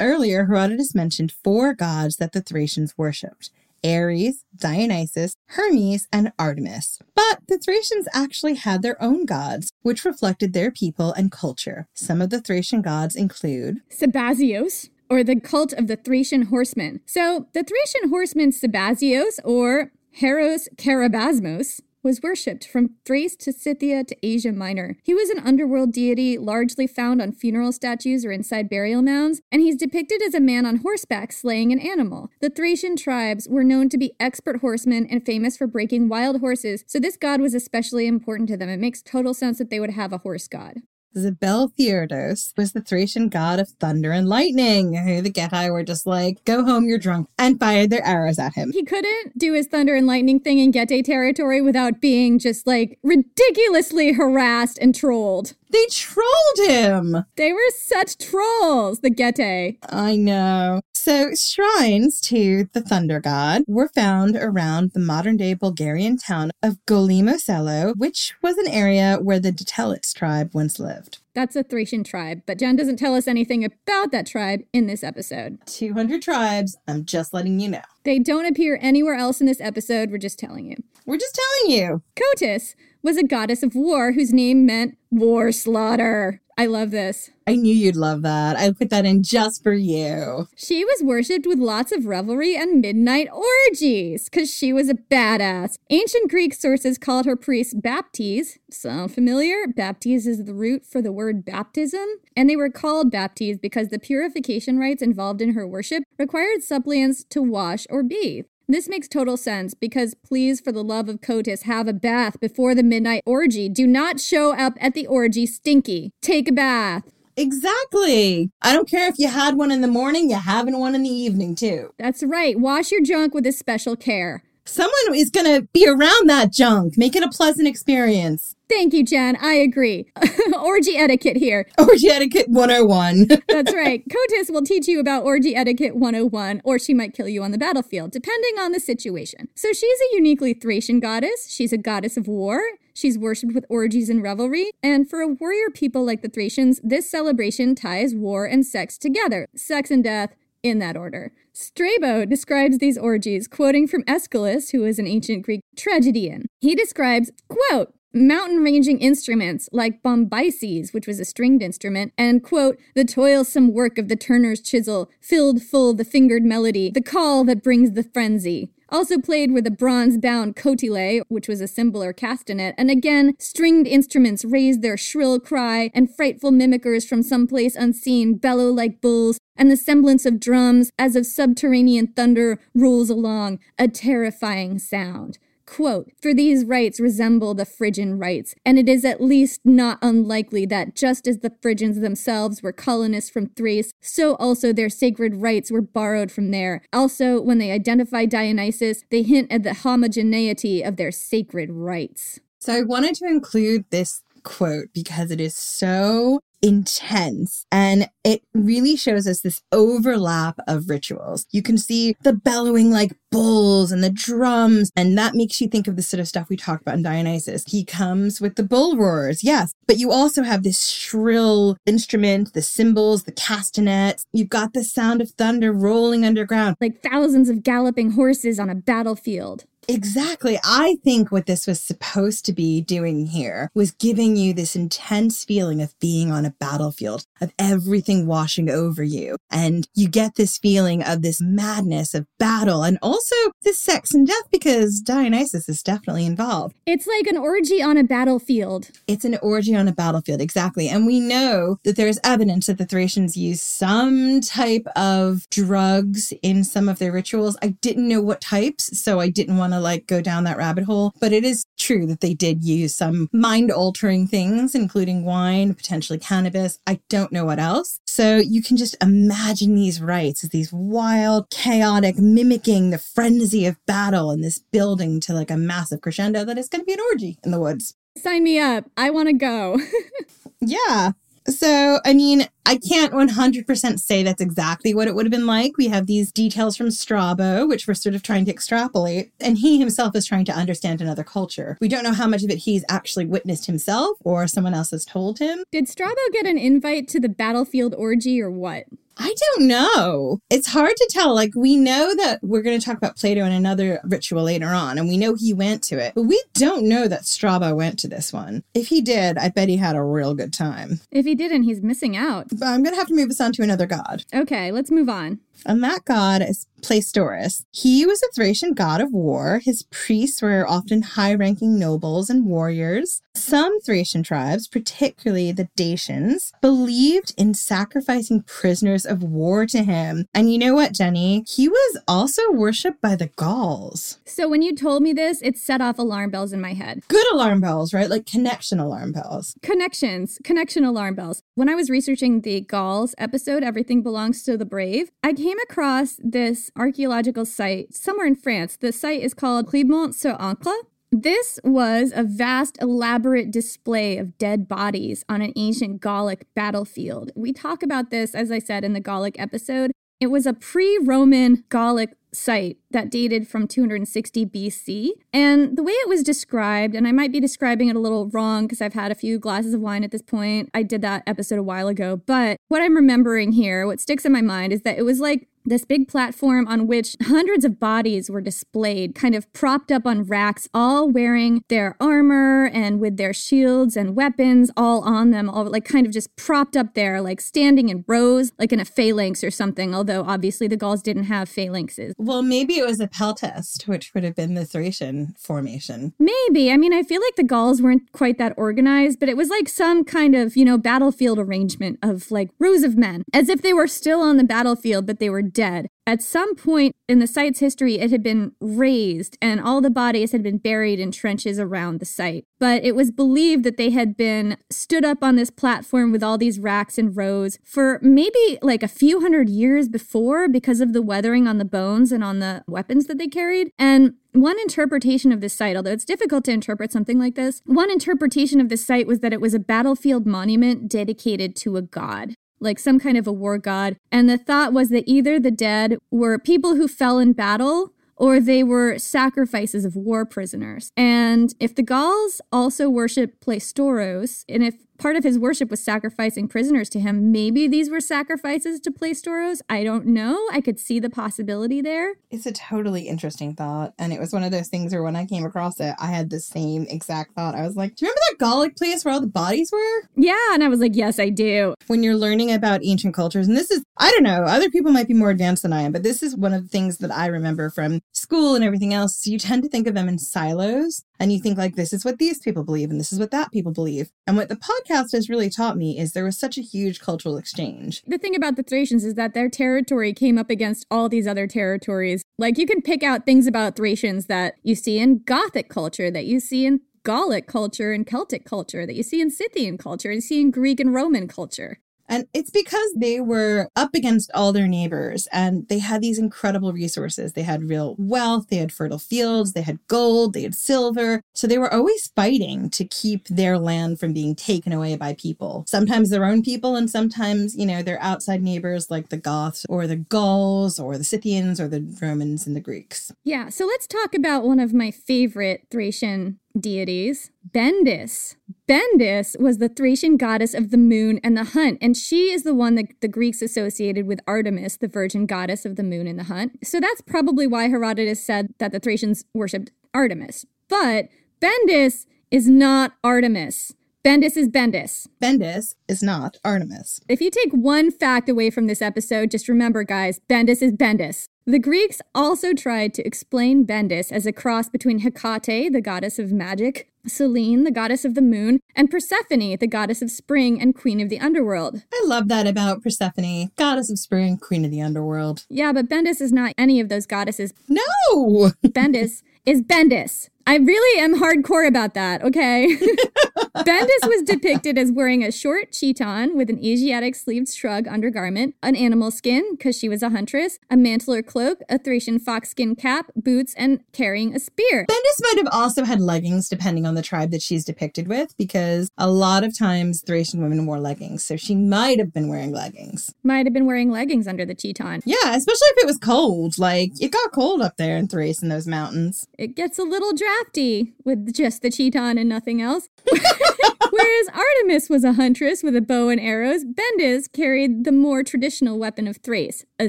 Earlier, Herodotus mentioned four gods that the Thracians worshipped Ares, Dionysus, Hermes, and Artemis. But the Thracians actually had their own gods, which reflected their people and culture. Some of the Thracian gods include Sabazios, or the cult of the Thracian horsemen. So, the Thracian horseman Sabazios, or Heros Karabasmos, was worshipped from Thrace to Scythia to Asia Minor. He was an underworld deity largely found on funeral statues or inside burial mounds, and he's depicted as a man on horseback slaying an animal. The Thracian tribes were known to be expert horsemen and famous for breaking wild horses, so this god was especially important to them. It makes total sense that they would have a horse god. Zabelthiodos was the Thracian god of thunder and lightning, who the Getae were just like, go home, you're drunk, and fired their arrows at him. He couldn't do his thunder and lightning thing in Getae territory without being just like ridiculously harassed and trolled. They trolled him. They were such trolls, the Getae. I know. So, shrines to the thunder god were found around the modern day Bulgarian town of Golimoselo, which was an area where the Detelites tribe once lived. That's a Thracian tribe, but Jen doesn't tell us anything about that tribe in this episode. 200 tribes, I'm just letting you know. They don't appear anywhere else in this episode, we're just telling you. We're just telling you. Kotis was a goddess of war whose name meant war slaughter. I love this. I knew you'd love that. I put that in just for you. She was worshipped with lots of revelry and midnight orgies because she was a badass. Ancient Greek sources called her priests baptes. Sound familiar? Baptes is the root for the word baptism. And they were called baptes because the purification rites involved in her worship required suppliants to wash or bathe. This makes total sense because please, for the love of Kotis, have a bath before the midnight orgy. Do not show up at the orgy stinky. Take a bath. Exactly. I don't care if you had one in the morning, you're having one in the evening too. That's right. Wash your junk with a special care. Someone is going to be around that junk. Make it a pleasant experience. Thank you, Jen. I agree. orgy etiquette here. Orgy etiquette 101. That's right. Kotis will teach you about orgy etiquette 101, or she might kill you on the battlefield, depending on the situation. So she's a uniquely Thracian goddess. She's a goddess of war. She's worshipped with orgies and revelry. And for a warrior people like the Thracians, this celebration ties war and sex together. Sex and death, in that order. Strabo describes these orgies, quoting from Aeschylus, who was an ancient Greek tragedian. He describes, quote, mountain ranging instruments like bombyces, which was a stringed instrument, and, quote, the toilsome work of the turner's chisel, filled full the fingered melody, the call that brings the frenzy. Also played were the bronze bound kotile, which was a cymbal or castanet, and again, stringed instruments raised their shrill cry, and frightful mimickers from some place unseen bellow like bulls, and the semblance of drums, as of subterranean thunder, rolls along, a terrifying sound. Quote, for these rites resemble the Phrygian rites, and it is at least not unlikely that just as the Phrygians themselves were colonists from Thrace, so also their sacred rites were borrowed from there. Also, when they identify Dionysus, they hint at the homogeneity of their sacred rites. So I wanted to include this quote because it is so intense and it really shows us this overlap of rituals. You can see the bellowing like bulls and the drums, and that makes you think of the sort of stuff we talked about in Dionysus. He comes with the bull roars, yes, but you also have this shrill instrument, the cymbals, the castanets. You've got the sound of thunder rolling underground, like thousands of galloping horses on a battlefield. Exactly. I think what this was supposed to be doing here was giving you this intense feeling of being on a battlefield, of everything washing over you. And you get this feeling of this madness of battle and also this sex and death because Dionysus is definitely involved. It's like an orgy on a battlefield. It's an orgy on a battlefield, exactly. And we know that there's evidence that the Thracians used some type of drugs in some of their rituals. I didn't know what types, so I didn't want to to like go down that rabbit hole, but it is true that they did use some mind altering things, including wine, potentially cannabis. I don't know what else. So you can just imagine these rites as these wild, chaotic, mimicking the frenzy of battle and this building to like a massive crescendo that is going to be an orgy in the woods. Sign me up. I want to go. yeah. So, I mean, I can't 100% say that's exactly what it would have been like. We have these details from Strabo, which we're sort of trying to extrapolate, and he himself is trying to understand another culture. We don't know how much of it he's actually witnessed himself or someone else has told him. Did Strabo get an invite to the battlefield orgy or what? I don't know. It's hard to tell. Like, we know that we're going to talk about Plato in another ritual later on, and we know he went to it, but we don't know that Strabo went to this one. If he did, I bet he had a real good time. If he didn't, he's missing out. But I'm going to have to move us on to another god. Okay, let's move on. And that god is Pleistorus. He was a Thracian god of war. His priests were often high ranking nobles and warriors. Some Thracian tribes, particularly the Dacians, believed in sacrificing prisoners of war to him. And you know what, Jenny? He was also worshipped by the Gauls. So when you told me this, it set off alarm bells in my head. Good alarm bells, right? Like connection alarm bells. Connections, connection alarm bells. When I was researching the Gauls episode, Everything Belongs to the Brave, I came across this archaeological site somewhere in France. The site is called Clermont sur Ancre. This was a vast, elaborate display of dead bodies on an ancient Gallic battlefield. We talk about this, as I said, in the Gallic episode. It was a pre Roman Gallic site that dated from 260 BC. And the way it was described, and I might be describing it a little wrong because I've had a few glasses of wine at this point. I did that episode a while ago. But what I'm remembering here, what sticks in my mind, is that it was like this big platform on which hundreds of bodies were displayed, kind of propped up on racks, all wearing their armor and with their shields and weapons all on them, all like kind of just propped up there, like standing in rows, like in a phalanx or something. Although obviously the Gauls didn't have phalanxes. Well, maybe it was a peltast, which would have been the Thracian formation. Maybe. I mean, I feel like the Gauls weren't quite that organized, but it was like some kind of, you know, battlefield arrangement of like rows of men, as if they were still on the battlefield, but they were dead. At some point in the site's history, it had been razed and all the bodies had been buried in trenches around the site. But it was believed that they had been stood up on this platform with all these racks and rows for maybe like a few hundred years before because of the weathering on the bones and on the weapons that they carried. And one interpretation of this site, although it's difficult to interpret something like this, one interpretation of this site was that it was a battlefield monument dedicated to a god like some kind of a war god. And the thought was that either the dead were people who fell in battle or they were sacrifices of war prisoners. And if the Gauls also worshiped Pleistoros, and if part of his worship was sacrificing prisoners to him. Maybe these were sacrifices to Pleistoros. I don't know. I could see the possibility there. It's a totally interesting thought. And it was one of those things where when I came across it, I had the same exact thought. I was like, Do you remember that Gallic place where all the bodies were? Yeah. And I was like, Yes, I do. When you're learning about ancient cultures, and this is, I don't know, other people might be more advanced than I am, but this is one of the things that I remember from school and everything else. You tend to think of them in silos and you think like this is what these people believe and this is what that people believe. And what the podcast has really taught me is there was such a huge cultural exchange. The thing about the thracians is that their territory came up against all these other territories. Like you can pick out things about thracians that you see in gothic culture that you see in Gallic culture and Celtic culture that you see in Scythian culture and you see in Greek and Roman culture. And it's because they were up against all their neighbors and they had these incredible resources. They had real wealth, they had fertile fields, they had gold, they had silver. So they were always fighting to keep their land from being taken away by people. Sometimes their own people, and sometimes, you know, their outside neighbors like the Goths or the Gauls or the Scythians or the Romans and the Greeks. Yeah. So let's talk about one of my favorite Thracian deities, Bendis. Bendis was the Thracian goddess of the moon and the hunt, and she is the one that the Greeks associated with Artemis, the virgin goddess of the moon and the hunt. So that's probably why Herodotus said that the Thracians worshipped Artemis. But Bendis is not Artemis. Bendis is Bendis. Bendis is not Artemis. If you take one fact away from this episode, just remember, guys, Bendis is Bendis. The Greeks also tried to explain Bendis as a cross between Hecate, the goddess of magic, Selene, the goddess of the moon, and Persephone, the goddess of spring and queen of the underworld. I love that about Persephone, goddess of spring, queen of the underworld. Yeah, but Bendis is not any of those goddesses. No! Bendis is Bendis. I really am hardcore about that, okay? Bendis was depicted as wearing a short chiton with an Asiatic sleeved shrug undergarment, an animal skin, because she was a huntress, a mantle or cloak, a Thracian foxskin cap, boots, and carrying a spear. Bendis might have also had leggings depending on the tribe that she's depicted with, because a lot of times Thracian women wore leggings, so she might have been wearing leggings. Might have been wearing leggings under the chiton. Yeah, especially if it was cold. Like, it got cold up there in Thrace in those mountains. It gets a little drafty with just the chiton and nothing else. Whereas Artemis was a huntress with a bow and arrows, Bendis carried the more traditional weapon of Thrace, a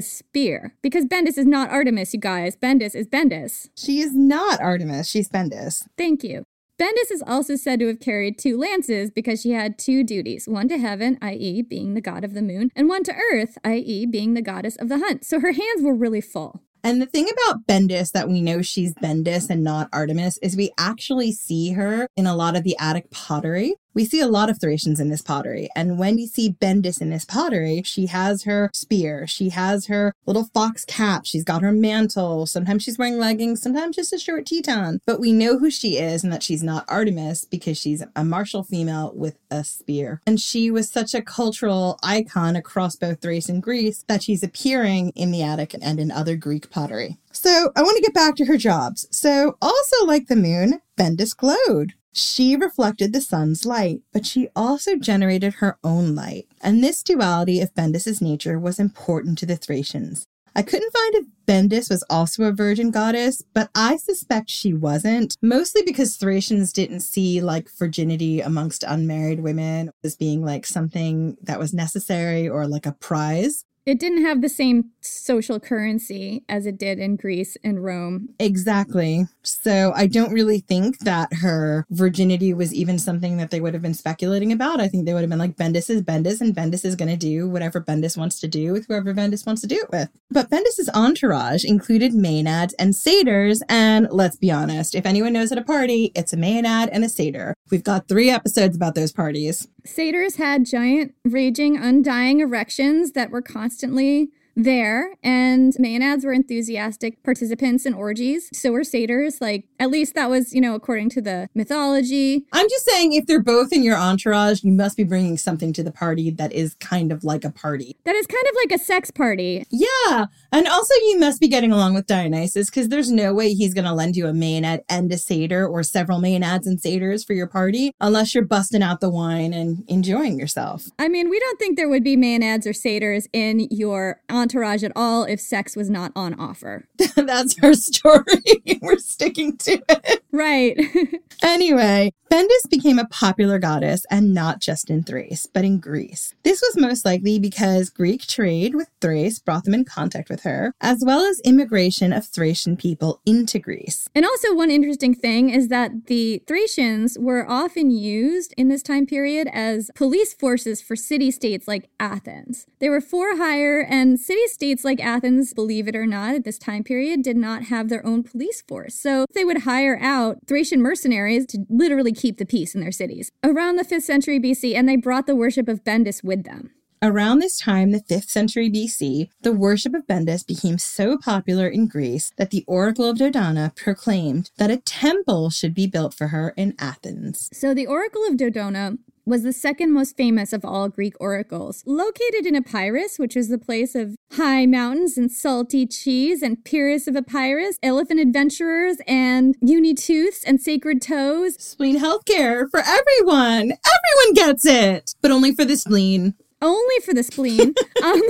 spear. Because Bendis is not Artemis, you guys. Bendis is Bendis. She is not Artemis, she's Bendis. Thank you. Bendis is also said to have carried two lances because she had two duties one to heaven, i.e., being the god of the moon, and one to earth, i.e., being the goddess of the hunt. So her hands were really full. And the thing about Bendis that we know she's Bendis and not Artemis is we actually see her in a lot of the Attic pottery. We see a lot of Thracians in this pottery. And when we see Bendis in this pottery, she has her spear, she has her little fox cap, she's got her mantle. Sometimes she's wearing leggings, sometimes just a short chiton. But we know who she is and that she's not Artemis because she's a martial female with a spear. And she was such a cultural icon across both Thrace and Greece that she's appearing in the Attic and in other Greek pottery. So I want to get back to her jobs. So, also like the moon, Bendis glowed. She reflected the sun's light, but she also generated her own light. And this duality of Bendis's nature was important to the Thracians. I couldn't find if Bendis was also a virgin goddess, but I suspect she wasn't, mostly because Thracians didn't see like virginity amongst unmarried women as being like something that was necessary or like a prize. It didn't have the same social currency as it did in Greece and Rome. Exactly. So I don't really think that her virginity was even something that they would have been speculating about. I think they would have been like, Bendis is Bendis, and Bendis is going to do whatever Bendis wants to do with whoever Bendis wants to do it with. But Bendis's entourage included maenads and satyrs, and let's be honest, if anyone knows at a party, it's a maenad and a satyr. We've got three episodes about those parties. Satyrs had giant, raging, undying erections that were constantly there, and maenads were enthusiastic participants in orgies. So were satyrs. Like, at least that was, you know, according to the mythology. I'm just saying, if they're both in your entourage, you must be bringing something to the party that is kind of like a party. That is kind of like a sex party. Yeah. And also, you must be getting along with Dionysus because there's no way he's going to lend you a maenad and a satyr or several maenads and satyrs for your party unless you're busting out the wine and enjoying yourself. I mean, we don't think there would be maenads or satyrs in your entourage entourage at all if sex was not on offer. That's her story. We're sticking to it. Right. Anyway, Bendis became a popular goddess and not just in Thrace, but in Greece. This was most likely because Greek trade with Thrace brought them in contact with her, as well as immigration of Thracian people into Greece. And also, one interesting thing is that the Thracians were often used in this time period as police forces for city states like Athens. They were for hire, and city states like Athens, believe it or not, at this time period did not have their own police force. So they would hire out Thracian mercenaries to literally keep the peace in their cities. Around the 5th century BC, and they brought the worship of Bendis with them. Around this time, the 5th century BC, the worship of Bendis became so popular in Greece that the Oracle of Dodona proclaimed that a temple should be built for her in Athens. So the Oracle of Dodona was the second most famous of all Greek oracles. Located in Epirus, which is the place of high mountains and salty cheese and Pyrrhus of Epirus, elephant adventurers and uni tooths and sacred toes. Spleen healthcare for everyone. Everyone gets it, but only for the spleen. Only for the spleen. um,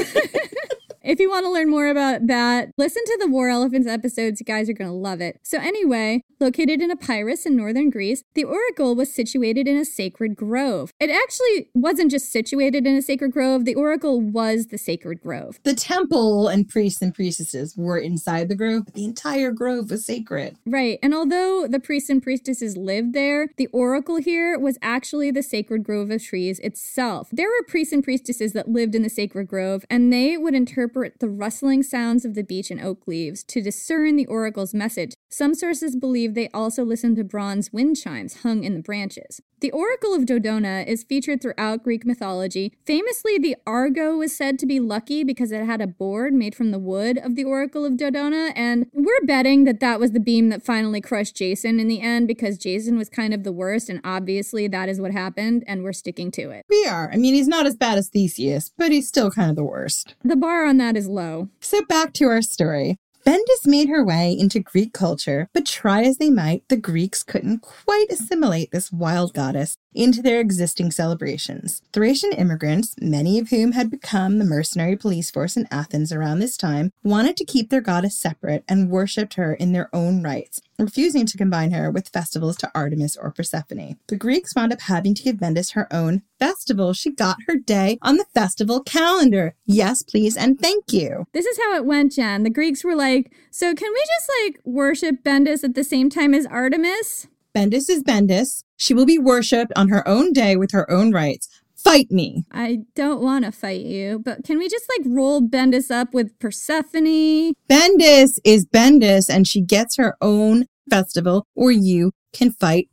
if you want to learn more about that, listen to the War Elephants episodes. You guys are going to love it. So, anyway, located in Epirus in northern Greece, the oracle was situated in a sacred grove. It actually wasn't just situated in a sacred grove, the oracle was the sacred grove. The temple and priests and priestesses were inside the grove, but the entire grove was sacred. Right. And although the priests and priestesses lived there, the oracle here was actually the sacred grove of trees itself. There were priests and priestesses that lived in the sacred grove, and they would interpret the rustling sounds of the beech and oak leaves to discern the oracle's message. Some sources believe they also listened to bronze wind chimes hung in the branches. The Oracle of Dodona is featured throughout Greek mythology. Famously, the Argo was said to be lucky because it had a board made from the wood of the Oracle of Dodona, and we're betting that that was the beam that finally crushed Jason in the end because Jason was kind of the worst, and obviously that is what happened, and we're sticking to it. We are. I mean, he's not as bad as Theseus, but he's still kind of the worst. The bar on that is low. So back to our story. Bendis made her way into Greek culture, but try as they might, the Greeks couldn't quite assimilate this wild goddess into their existing celebrations. Thracian immigrants, many of whom had become the mercenary police force in Athens around this time, wanted to keep their goddess separate and worshipped her in their own rights, refusing to combine her with festivals to Artemis or Persephone. The Greeks wound up having to give Bendis her own festival. She got her day on the festival calendar. Yes, please, and thank you. This is how it went, Jen. The Greeks were like, so can we just like worship Bendis at the same time as Artemis? Bendis is Bendis. She will be worshipped on her own day with her own rights. Fight me. I don't want to fight you, but can we just like roll Bendis up with Persephone? Bendis is Bendis, and she gets her own festival, or you can fight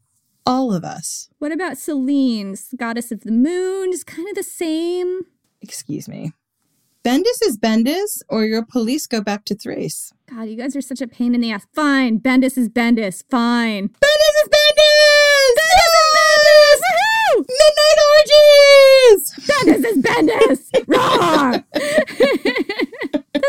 all of us. What about Selene, goddess of the moon? Is kind of the same. Excuse me. Bendis is Bendis, or your police go back to Thrace. God, you guys are such a pain in the ass. Fine, Bendis is Bendis. Fine. Bendis is Bendis! Bendis is Bendis! Woohoo! Midnight orgies! Bendis is Bendis! Roar!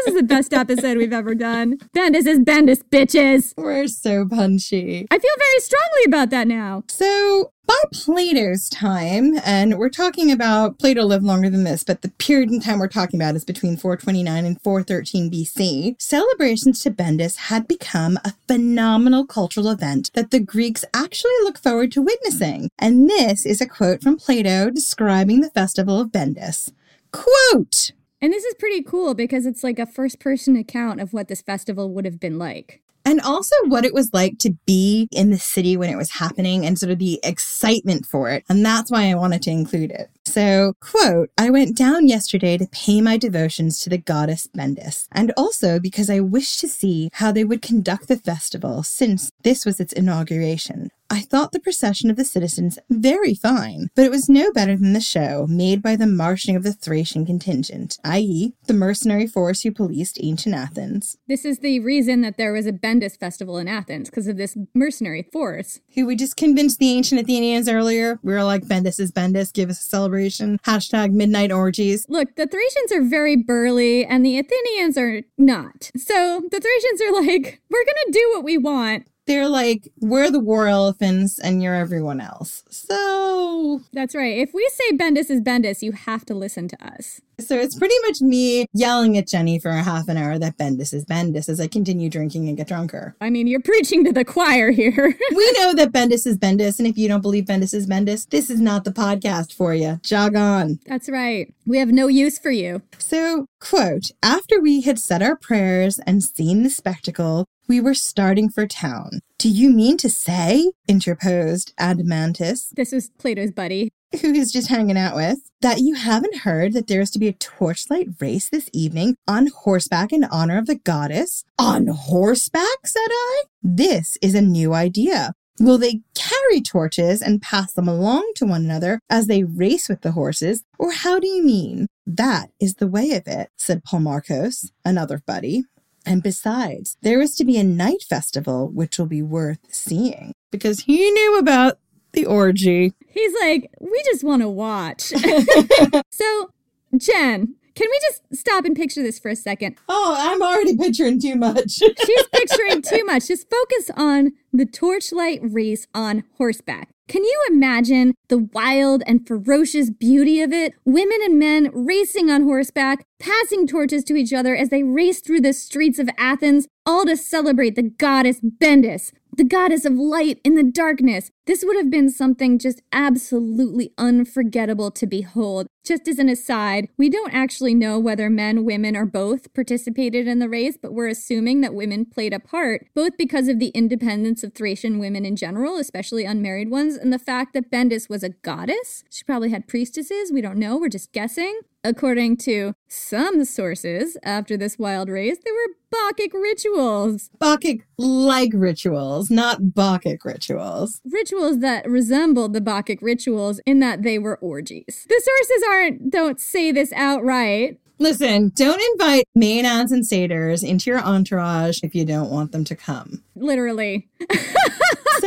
this is the best episode we've ever done. Bendis is Bendis, bitches. We're so punchy. I feel very strongly about that now. So, by Plato's time, and we're talking about Plato lived longer than this, but the period in time we're talking about is between 429 and 413 BC. Celebrations to Bendis had become a phenomenal cultural event that the Greeks actually look forward to witnessing. And this is a quote from Plato describing the festival of Bendis. Quote, and this is pretty cool because it's like a first person account of what this festival would have been like. And also what it was like to be in the city when it was happening and sort of the excitement for it. And that's why I wanted to include it. So, quote, I went down yesterday to pay my devotions to the goddess Bendis, and also because I wished to see how they would conduct the festival since this was its inauguration. I thought the procession of the citizens very fine, but it was no better than the show made by the marshalling of the Thracian contingent, i.e., the mercenary force who policed ancient Athens. This is the reason that there was a Bendis festival in Athens, because of this mercenary force. Who we just convinced the ancient Athenians earlier. We were like, Bendis is Bendis, give us a celebration. Hashtag midnight orgies. Look, the Thracians are very burly, and the Athenians are not. So the Thracians are like, we're gonna do what we want They're like, we're the war elephants and you're everyone else. So. That's right. If we say Bendis is Bendis, you have to listen to us. So it's pretty much me yelling at Jenny for a half an hour that Bendis is Bendis as I continue drinking and get drunker. I mean, you're preaching to the choir here. we know that Bendis is Bendis, and if you don't believe Bendis is Bendis, this is not the podcast for you. Jog on. That's right. We have no use for you. So, quote, after we had said our prayers and seen the spectacle, we were starting for town. Do you mean to say, interposed Adeimantus, This was Plato's buddy. who he's just hanging out with, that you haven't heard that there is to be a torchlight race this evening on horseback in honor of the goddess? On horseback, said I? This is a new idea. Will they carry torches and pass them along to one another as they race with the horses? Or how do you mean? That is the way of it, said Polemarchus, another buddy. And besides, there is to be a night festival which will be worth seeing because he knew about the orgy. He's like, we just want to watch. so, Jen, can we just stop and picture this for a second? Oh, I'm already picturing too much. She's picturing too much. Just focus on the torchlight race on horseback. Can you imagine the wild and ferocious beauty of it? Women and men racing on horseback, passing torches to each other as they race through the streets of Athens, all to celebrate the goddess Bendis, the goddess of light in the darkness. This would have been something just absolutely unforgettable to behold. Just as an aside, we don't actually know whether men, women, or both participated in the race, but we're assuming that women played a part, both because of the independence of Thracian women in general, especially unmarried ones, and the fact that Bendis was a goddess. She probably had priestesses, we don't know, we're just guessing. According to some sources, after this wild race, there were Bacchic rituals. Bacchic like rituals, not Bacchic rituals. Rituals that resembled the Bacchic rituals in that they were orgies. The sources aren't, don't say this outright. Listen, don't invite Maenads and satyrs into your entourage if you don't want them to come. Literally.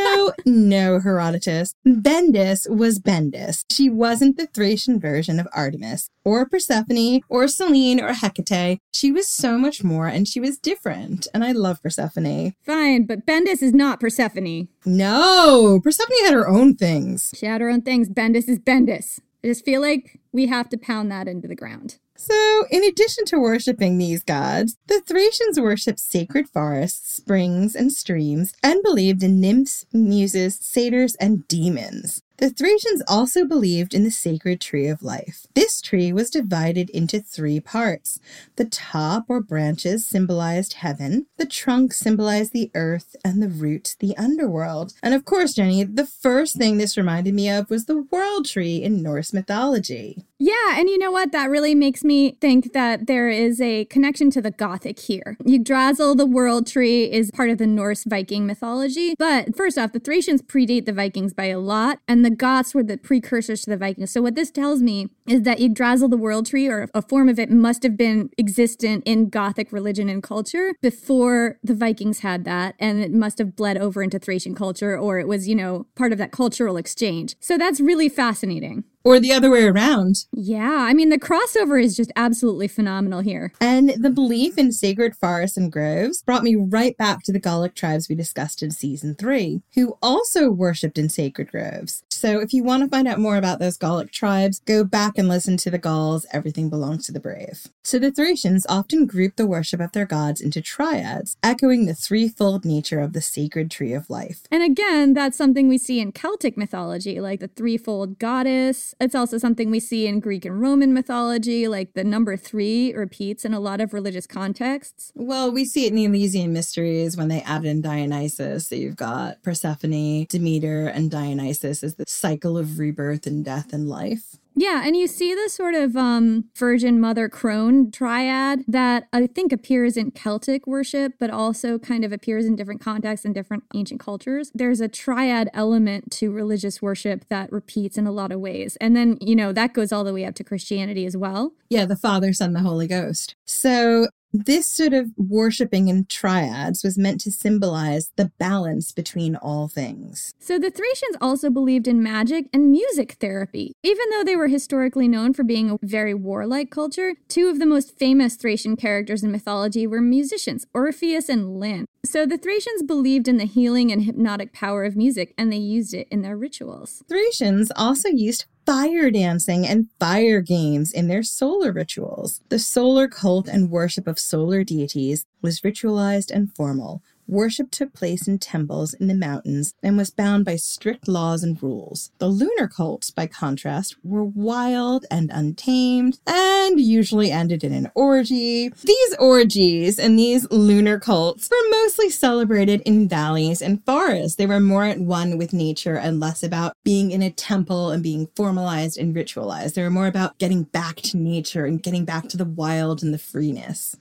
so, no, Herodotus. Bendis was Bendis. She wasn't the Thracian version of Artemis, or Persephone, or Selene, or Hecate. She was so much more, and she was different. And I love Persephone. Fine, but Bendis is not Persephone. No, Persephone had her own things. She had her own things. Bendis is Bendis. I just feel like we have to pound that into the ground. So, in addition to worshipping these gods, the Thracians worshipped sacred forests, springs, and streams, and believed in nymphs, muses, satyrs, and demons. The Thracians also believed in the sacred tree of life. This tree was divided into three parts. The top or branches symbolized heaven, the trunk symbolized the earth, and the roots the underworld. And of course, Jenny, the first thing this reminded me of was the world tree in Norse mythology. Yeah, and you know what? That really makes me think that there is a connection to the Gothic here. Yggdrasil, the world tree, is part of the Norse Viking mythology. But first off, the Thracians predate the Vikings by a lot, and the Goths were the precursors to the Vikings. So what this tells me is that Yggdrasil, the world tree, or a form of it, must have been existent in Gothic religion and culture before the Vikings had that, and it must have bled over into Thracian culture, or it was, you know, part of that cultural exchange. So that's really fascinating. Or the other way around. Yeah, I mean, the crossover is just absolutely phenomenal here. And the belief in sacred forests and groves brought me right back to the Gallic tribes we discussed in season three, who also worshipped in sacred groves. So if you want to find out more about those Gallic tribes, go back and listen to the Gauls, Everything Belongs to the Brave. So the Thracians often grouped the worship of their gods into triads, echoing the threefold nature of the sacred tree of life. And again, that's something we see in Celtic mythology, like the threefold goddess. It's also something we see in Greek and Roman mythology, like the number three repeats in a lot of religious contexts. Well, we see it in the Elysian Mysteries when they add in Dionysus. So you've got Persephone, Demeter, and Dionysus as the cycle of rebirth and death and life. Yeah, and you see the sort of um, Virgin Mother Crone triad that I think appears in Celtic worship, but also kind of appears in different contexts and different ancient cultures. There's a triad element to religious worship that repeats in a lot of ways. And then, you know, that goes all the way up to Christianity as well. Yeah, the Father, Son, the Holy Ghost. So This sort of worshipping in triads was meant to symbolize the balance between all things. So the Thracians also believed in magic and music therapy. Even though they were historically known for being a very warlike culture, two of the most famous Thracian characters in mythology were musicians, Orpheus and Lyn. So the Thracians believed in the healing and hypnotic power of music, and they used it in their rituals. Thracians also used fire dancing and fire games in their solar rituals. The solar cult and worship of solar deities was ritualized and formal, Worship took place in temples in the mountains and was bound by strict laws and rules. The lunar cults, by contrast, were wild and untamed and usually ended in an orgy. These orgies and these lunar cults were mostly celebrated in valleys and forests. They were more at one with nature and less about being in a temple and being formalized and ritualized. They were more about getting back to nature and getting back to the wild and the freeness.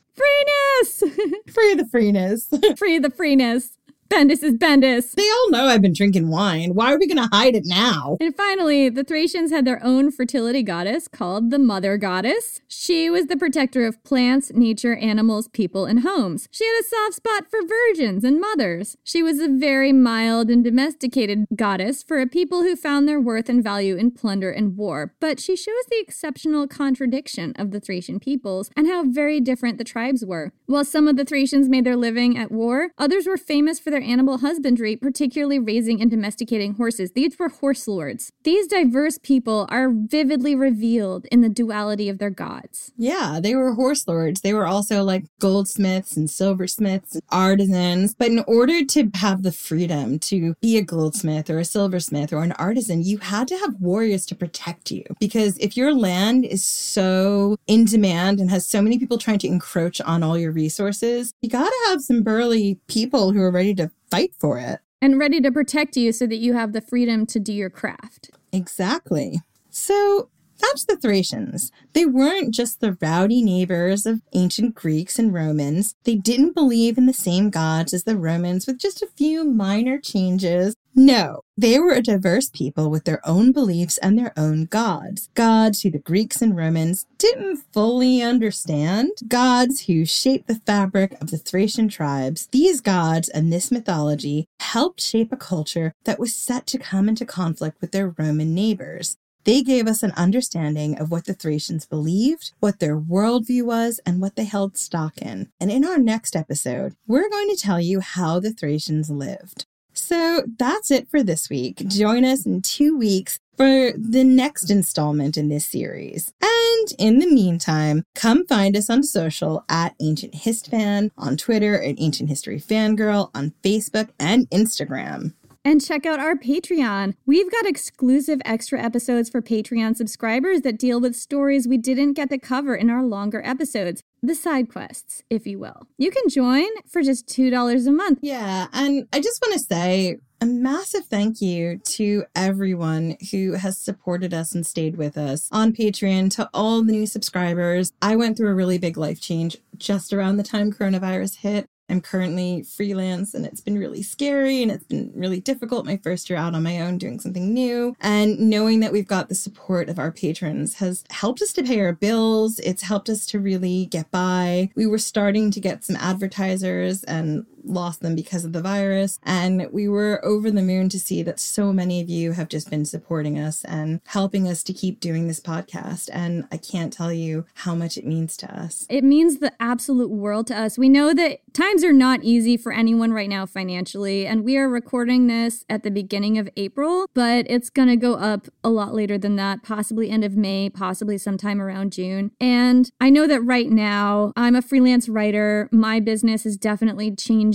Freeness! Free the freeness. Free the freeness. Bendis is Bendis. They all know I've been drinking wine. Why are we going to hide it now? And finally, the Thracians had their own fertility goddess called the Mother Goddess. She was the protector of plants, nature, animals, people, and homes. She had a soft spot for virgins and mothers. She was a very mild and domesticated goddess for a people who found their worth and value in plunder and war. But she shows the exceptional contradiction of the Thracian peoples and how very different the tribes were. While some of the Thracians made their living at war, others were famous for their animal husbandry, particularly raising and domesticating horses. These were horse lords. These diverse people are vividly revealed in the duality of their gods. Yeah, they were horse lords. They were also like goldsmiths and silversmiths and artisans. But in order to have the freedom to be a goldsmith or a silversmith or an artisan, you had to have warriors to protect you. Because if your land is so in demand and has so many people trying to encroach on all your resources, you got to have some burly people who are ready to fight for it. And ready to protect you so that you have the freedom to do your craft. Exactly. So that's the Thracians. They weren't just the rowdy neighbors of ancient Greeks and Romans. They didn't believe in the same gods as the Romans with just a few minor changes. No, they were a diverse people with their own beliefs and their own gods. Gods who the Greeks and Romans didn't fully understand. Gods who shaped the fabric of the Thracian tribes. These gods and this mythology helped shape a culture that was set to come into conflict with their Roman neighbors. They gave us an understanding of what the Thracians believed, what their worldview was, and what they held stock in. And in our next episode, we're going to tell you how the Thracians lived. So that's it for this week. Join us in two weeks for the next installment in this series. And in the meantime, come find us on social at Ancient Histfan, on Twitter at Ancient History Fangirl, on Facebook and Instagram. And check out our Patreon. We've got exclusive extra episodes for Patreon subscribers that deal with stories we didn't get to cover in our longer episodes. The side quests, if you will. You can join for just $2 a month. Yeah, and I just want to say a massive thank you to everyone who has supported us and stayed with us on Patreon, to all the new subscribers. I went through a really big life change just around the time coronavirus hit. I'm currently freelance and it's been really scary and it's been really difficult my first year out on my own doing something new. And knowing that we've got the support of our patrons has helped us to pay our bills. It's helped us to really get by. We were starting to get some advertisers and lost them because of the virus. And we were over the moon to see that so many of you have just been supporting us and helping us to keep doing this podcast. And I can't tell you how much it means to us. It means the absolute world to us. We know that times are not easy for anyone right now financially, and we are recording this at the beginning of April, but it's going to go up a lot later than that, possibly end of May, possibly sometime around June. And I know that right now I'm a freelance writer. My business is definitely changing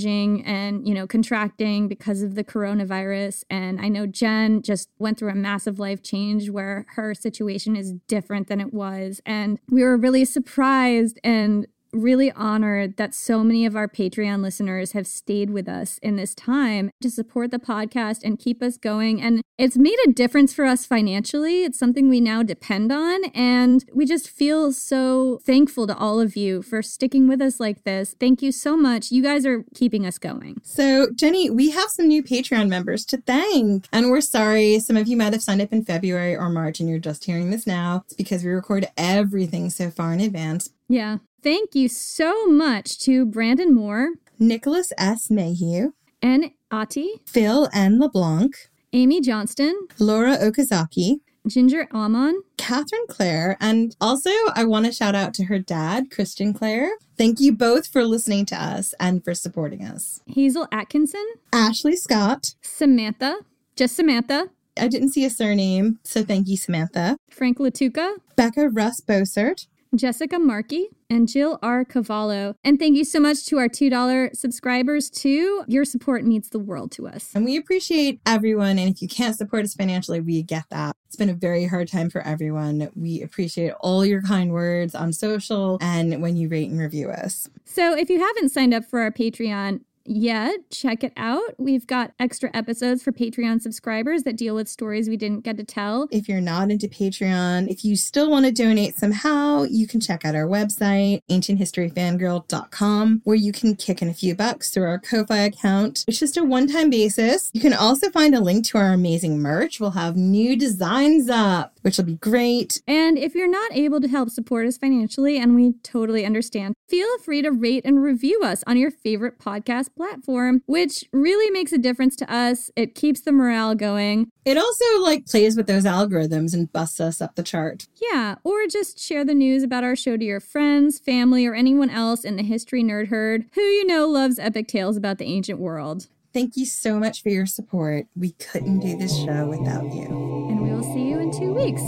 and, you know, contracting because of the coronavirus. And I know Jen just went through a massive life change where her situation is different than it was. And we were really surprised and really honored that so many of our Patreon listeners have stayed with us in this time to support the podcast and keep us going. And it's made a difference for us financially. It's something we now depend on. And we just feel so thankful to all of you for sticking with us like this. Thank you so much. You guys are keeping us going. So, Jenny, we have some new Patreon members to thank. And we're sorry, some of you might have signed up in February or March and you're just hearing this now. It's because we record everything so far in advance. Yeah. Thank you so much to Brandon Moore, Nicholas S. Mayhew, N. Ati, Phil N. LeBlanc, Amy Johnston, Laura Okazaki, Ginger Amon, Catherine Clare, and also I want to shout out to her dad, Christian Clare. Thank you both for listening to us and for supporting us. Hazel Atkinson, Ashley Scott, Samantha, just Samantha, I didn't see a surname, so thank you, Samantha. Frank Latuka, Becca Russ Bosert, Jessica Markey, and Jill R. Cavallo. And thank you so much to our $2 subscribers, too. Your support means the world to us. And we appreciate everyone. And if you can't support us financially, we get that. It's been a very hard time for everyone. We appreciate all your kind words on social and when you rate and review us. So if you haven't signed up for our Patreon, yet, check it out. We've got extra episodes for Patreon subscribers that deal with stories we didn't get to tell. If you're not into Patreon, if you still want to donate somehow, you can check out our website, ancienthistoryfangirl.com, where you can kick in a few bucks through our Ko-Fi account. It's just a one-time basis. You can also find a link to our amazing merch. We'll have new designs up, which will be great. And if you're not able to help support us financially, and we totally understand, feel free to rate and review us on your favorite podcast platform, which really makes a difference to us. It keeps the morale going. It also like plays with those algorithms and busts us up the chart. Yeah, or just share the news about our show to your friends, family, or anyone else in the history nerd herd who you know loves epic tales about the ancient world. Thank you so much for your support. We couldn't do this show without you. And we will see you two weeks.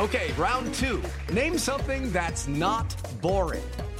Okay, round two. Name something that's not boring.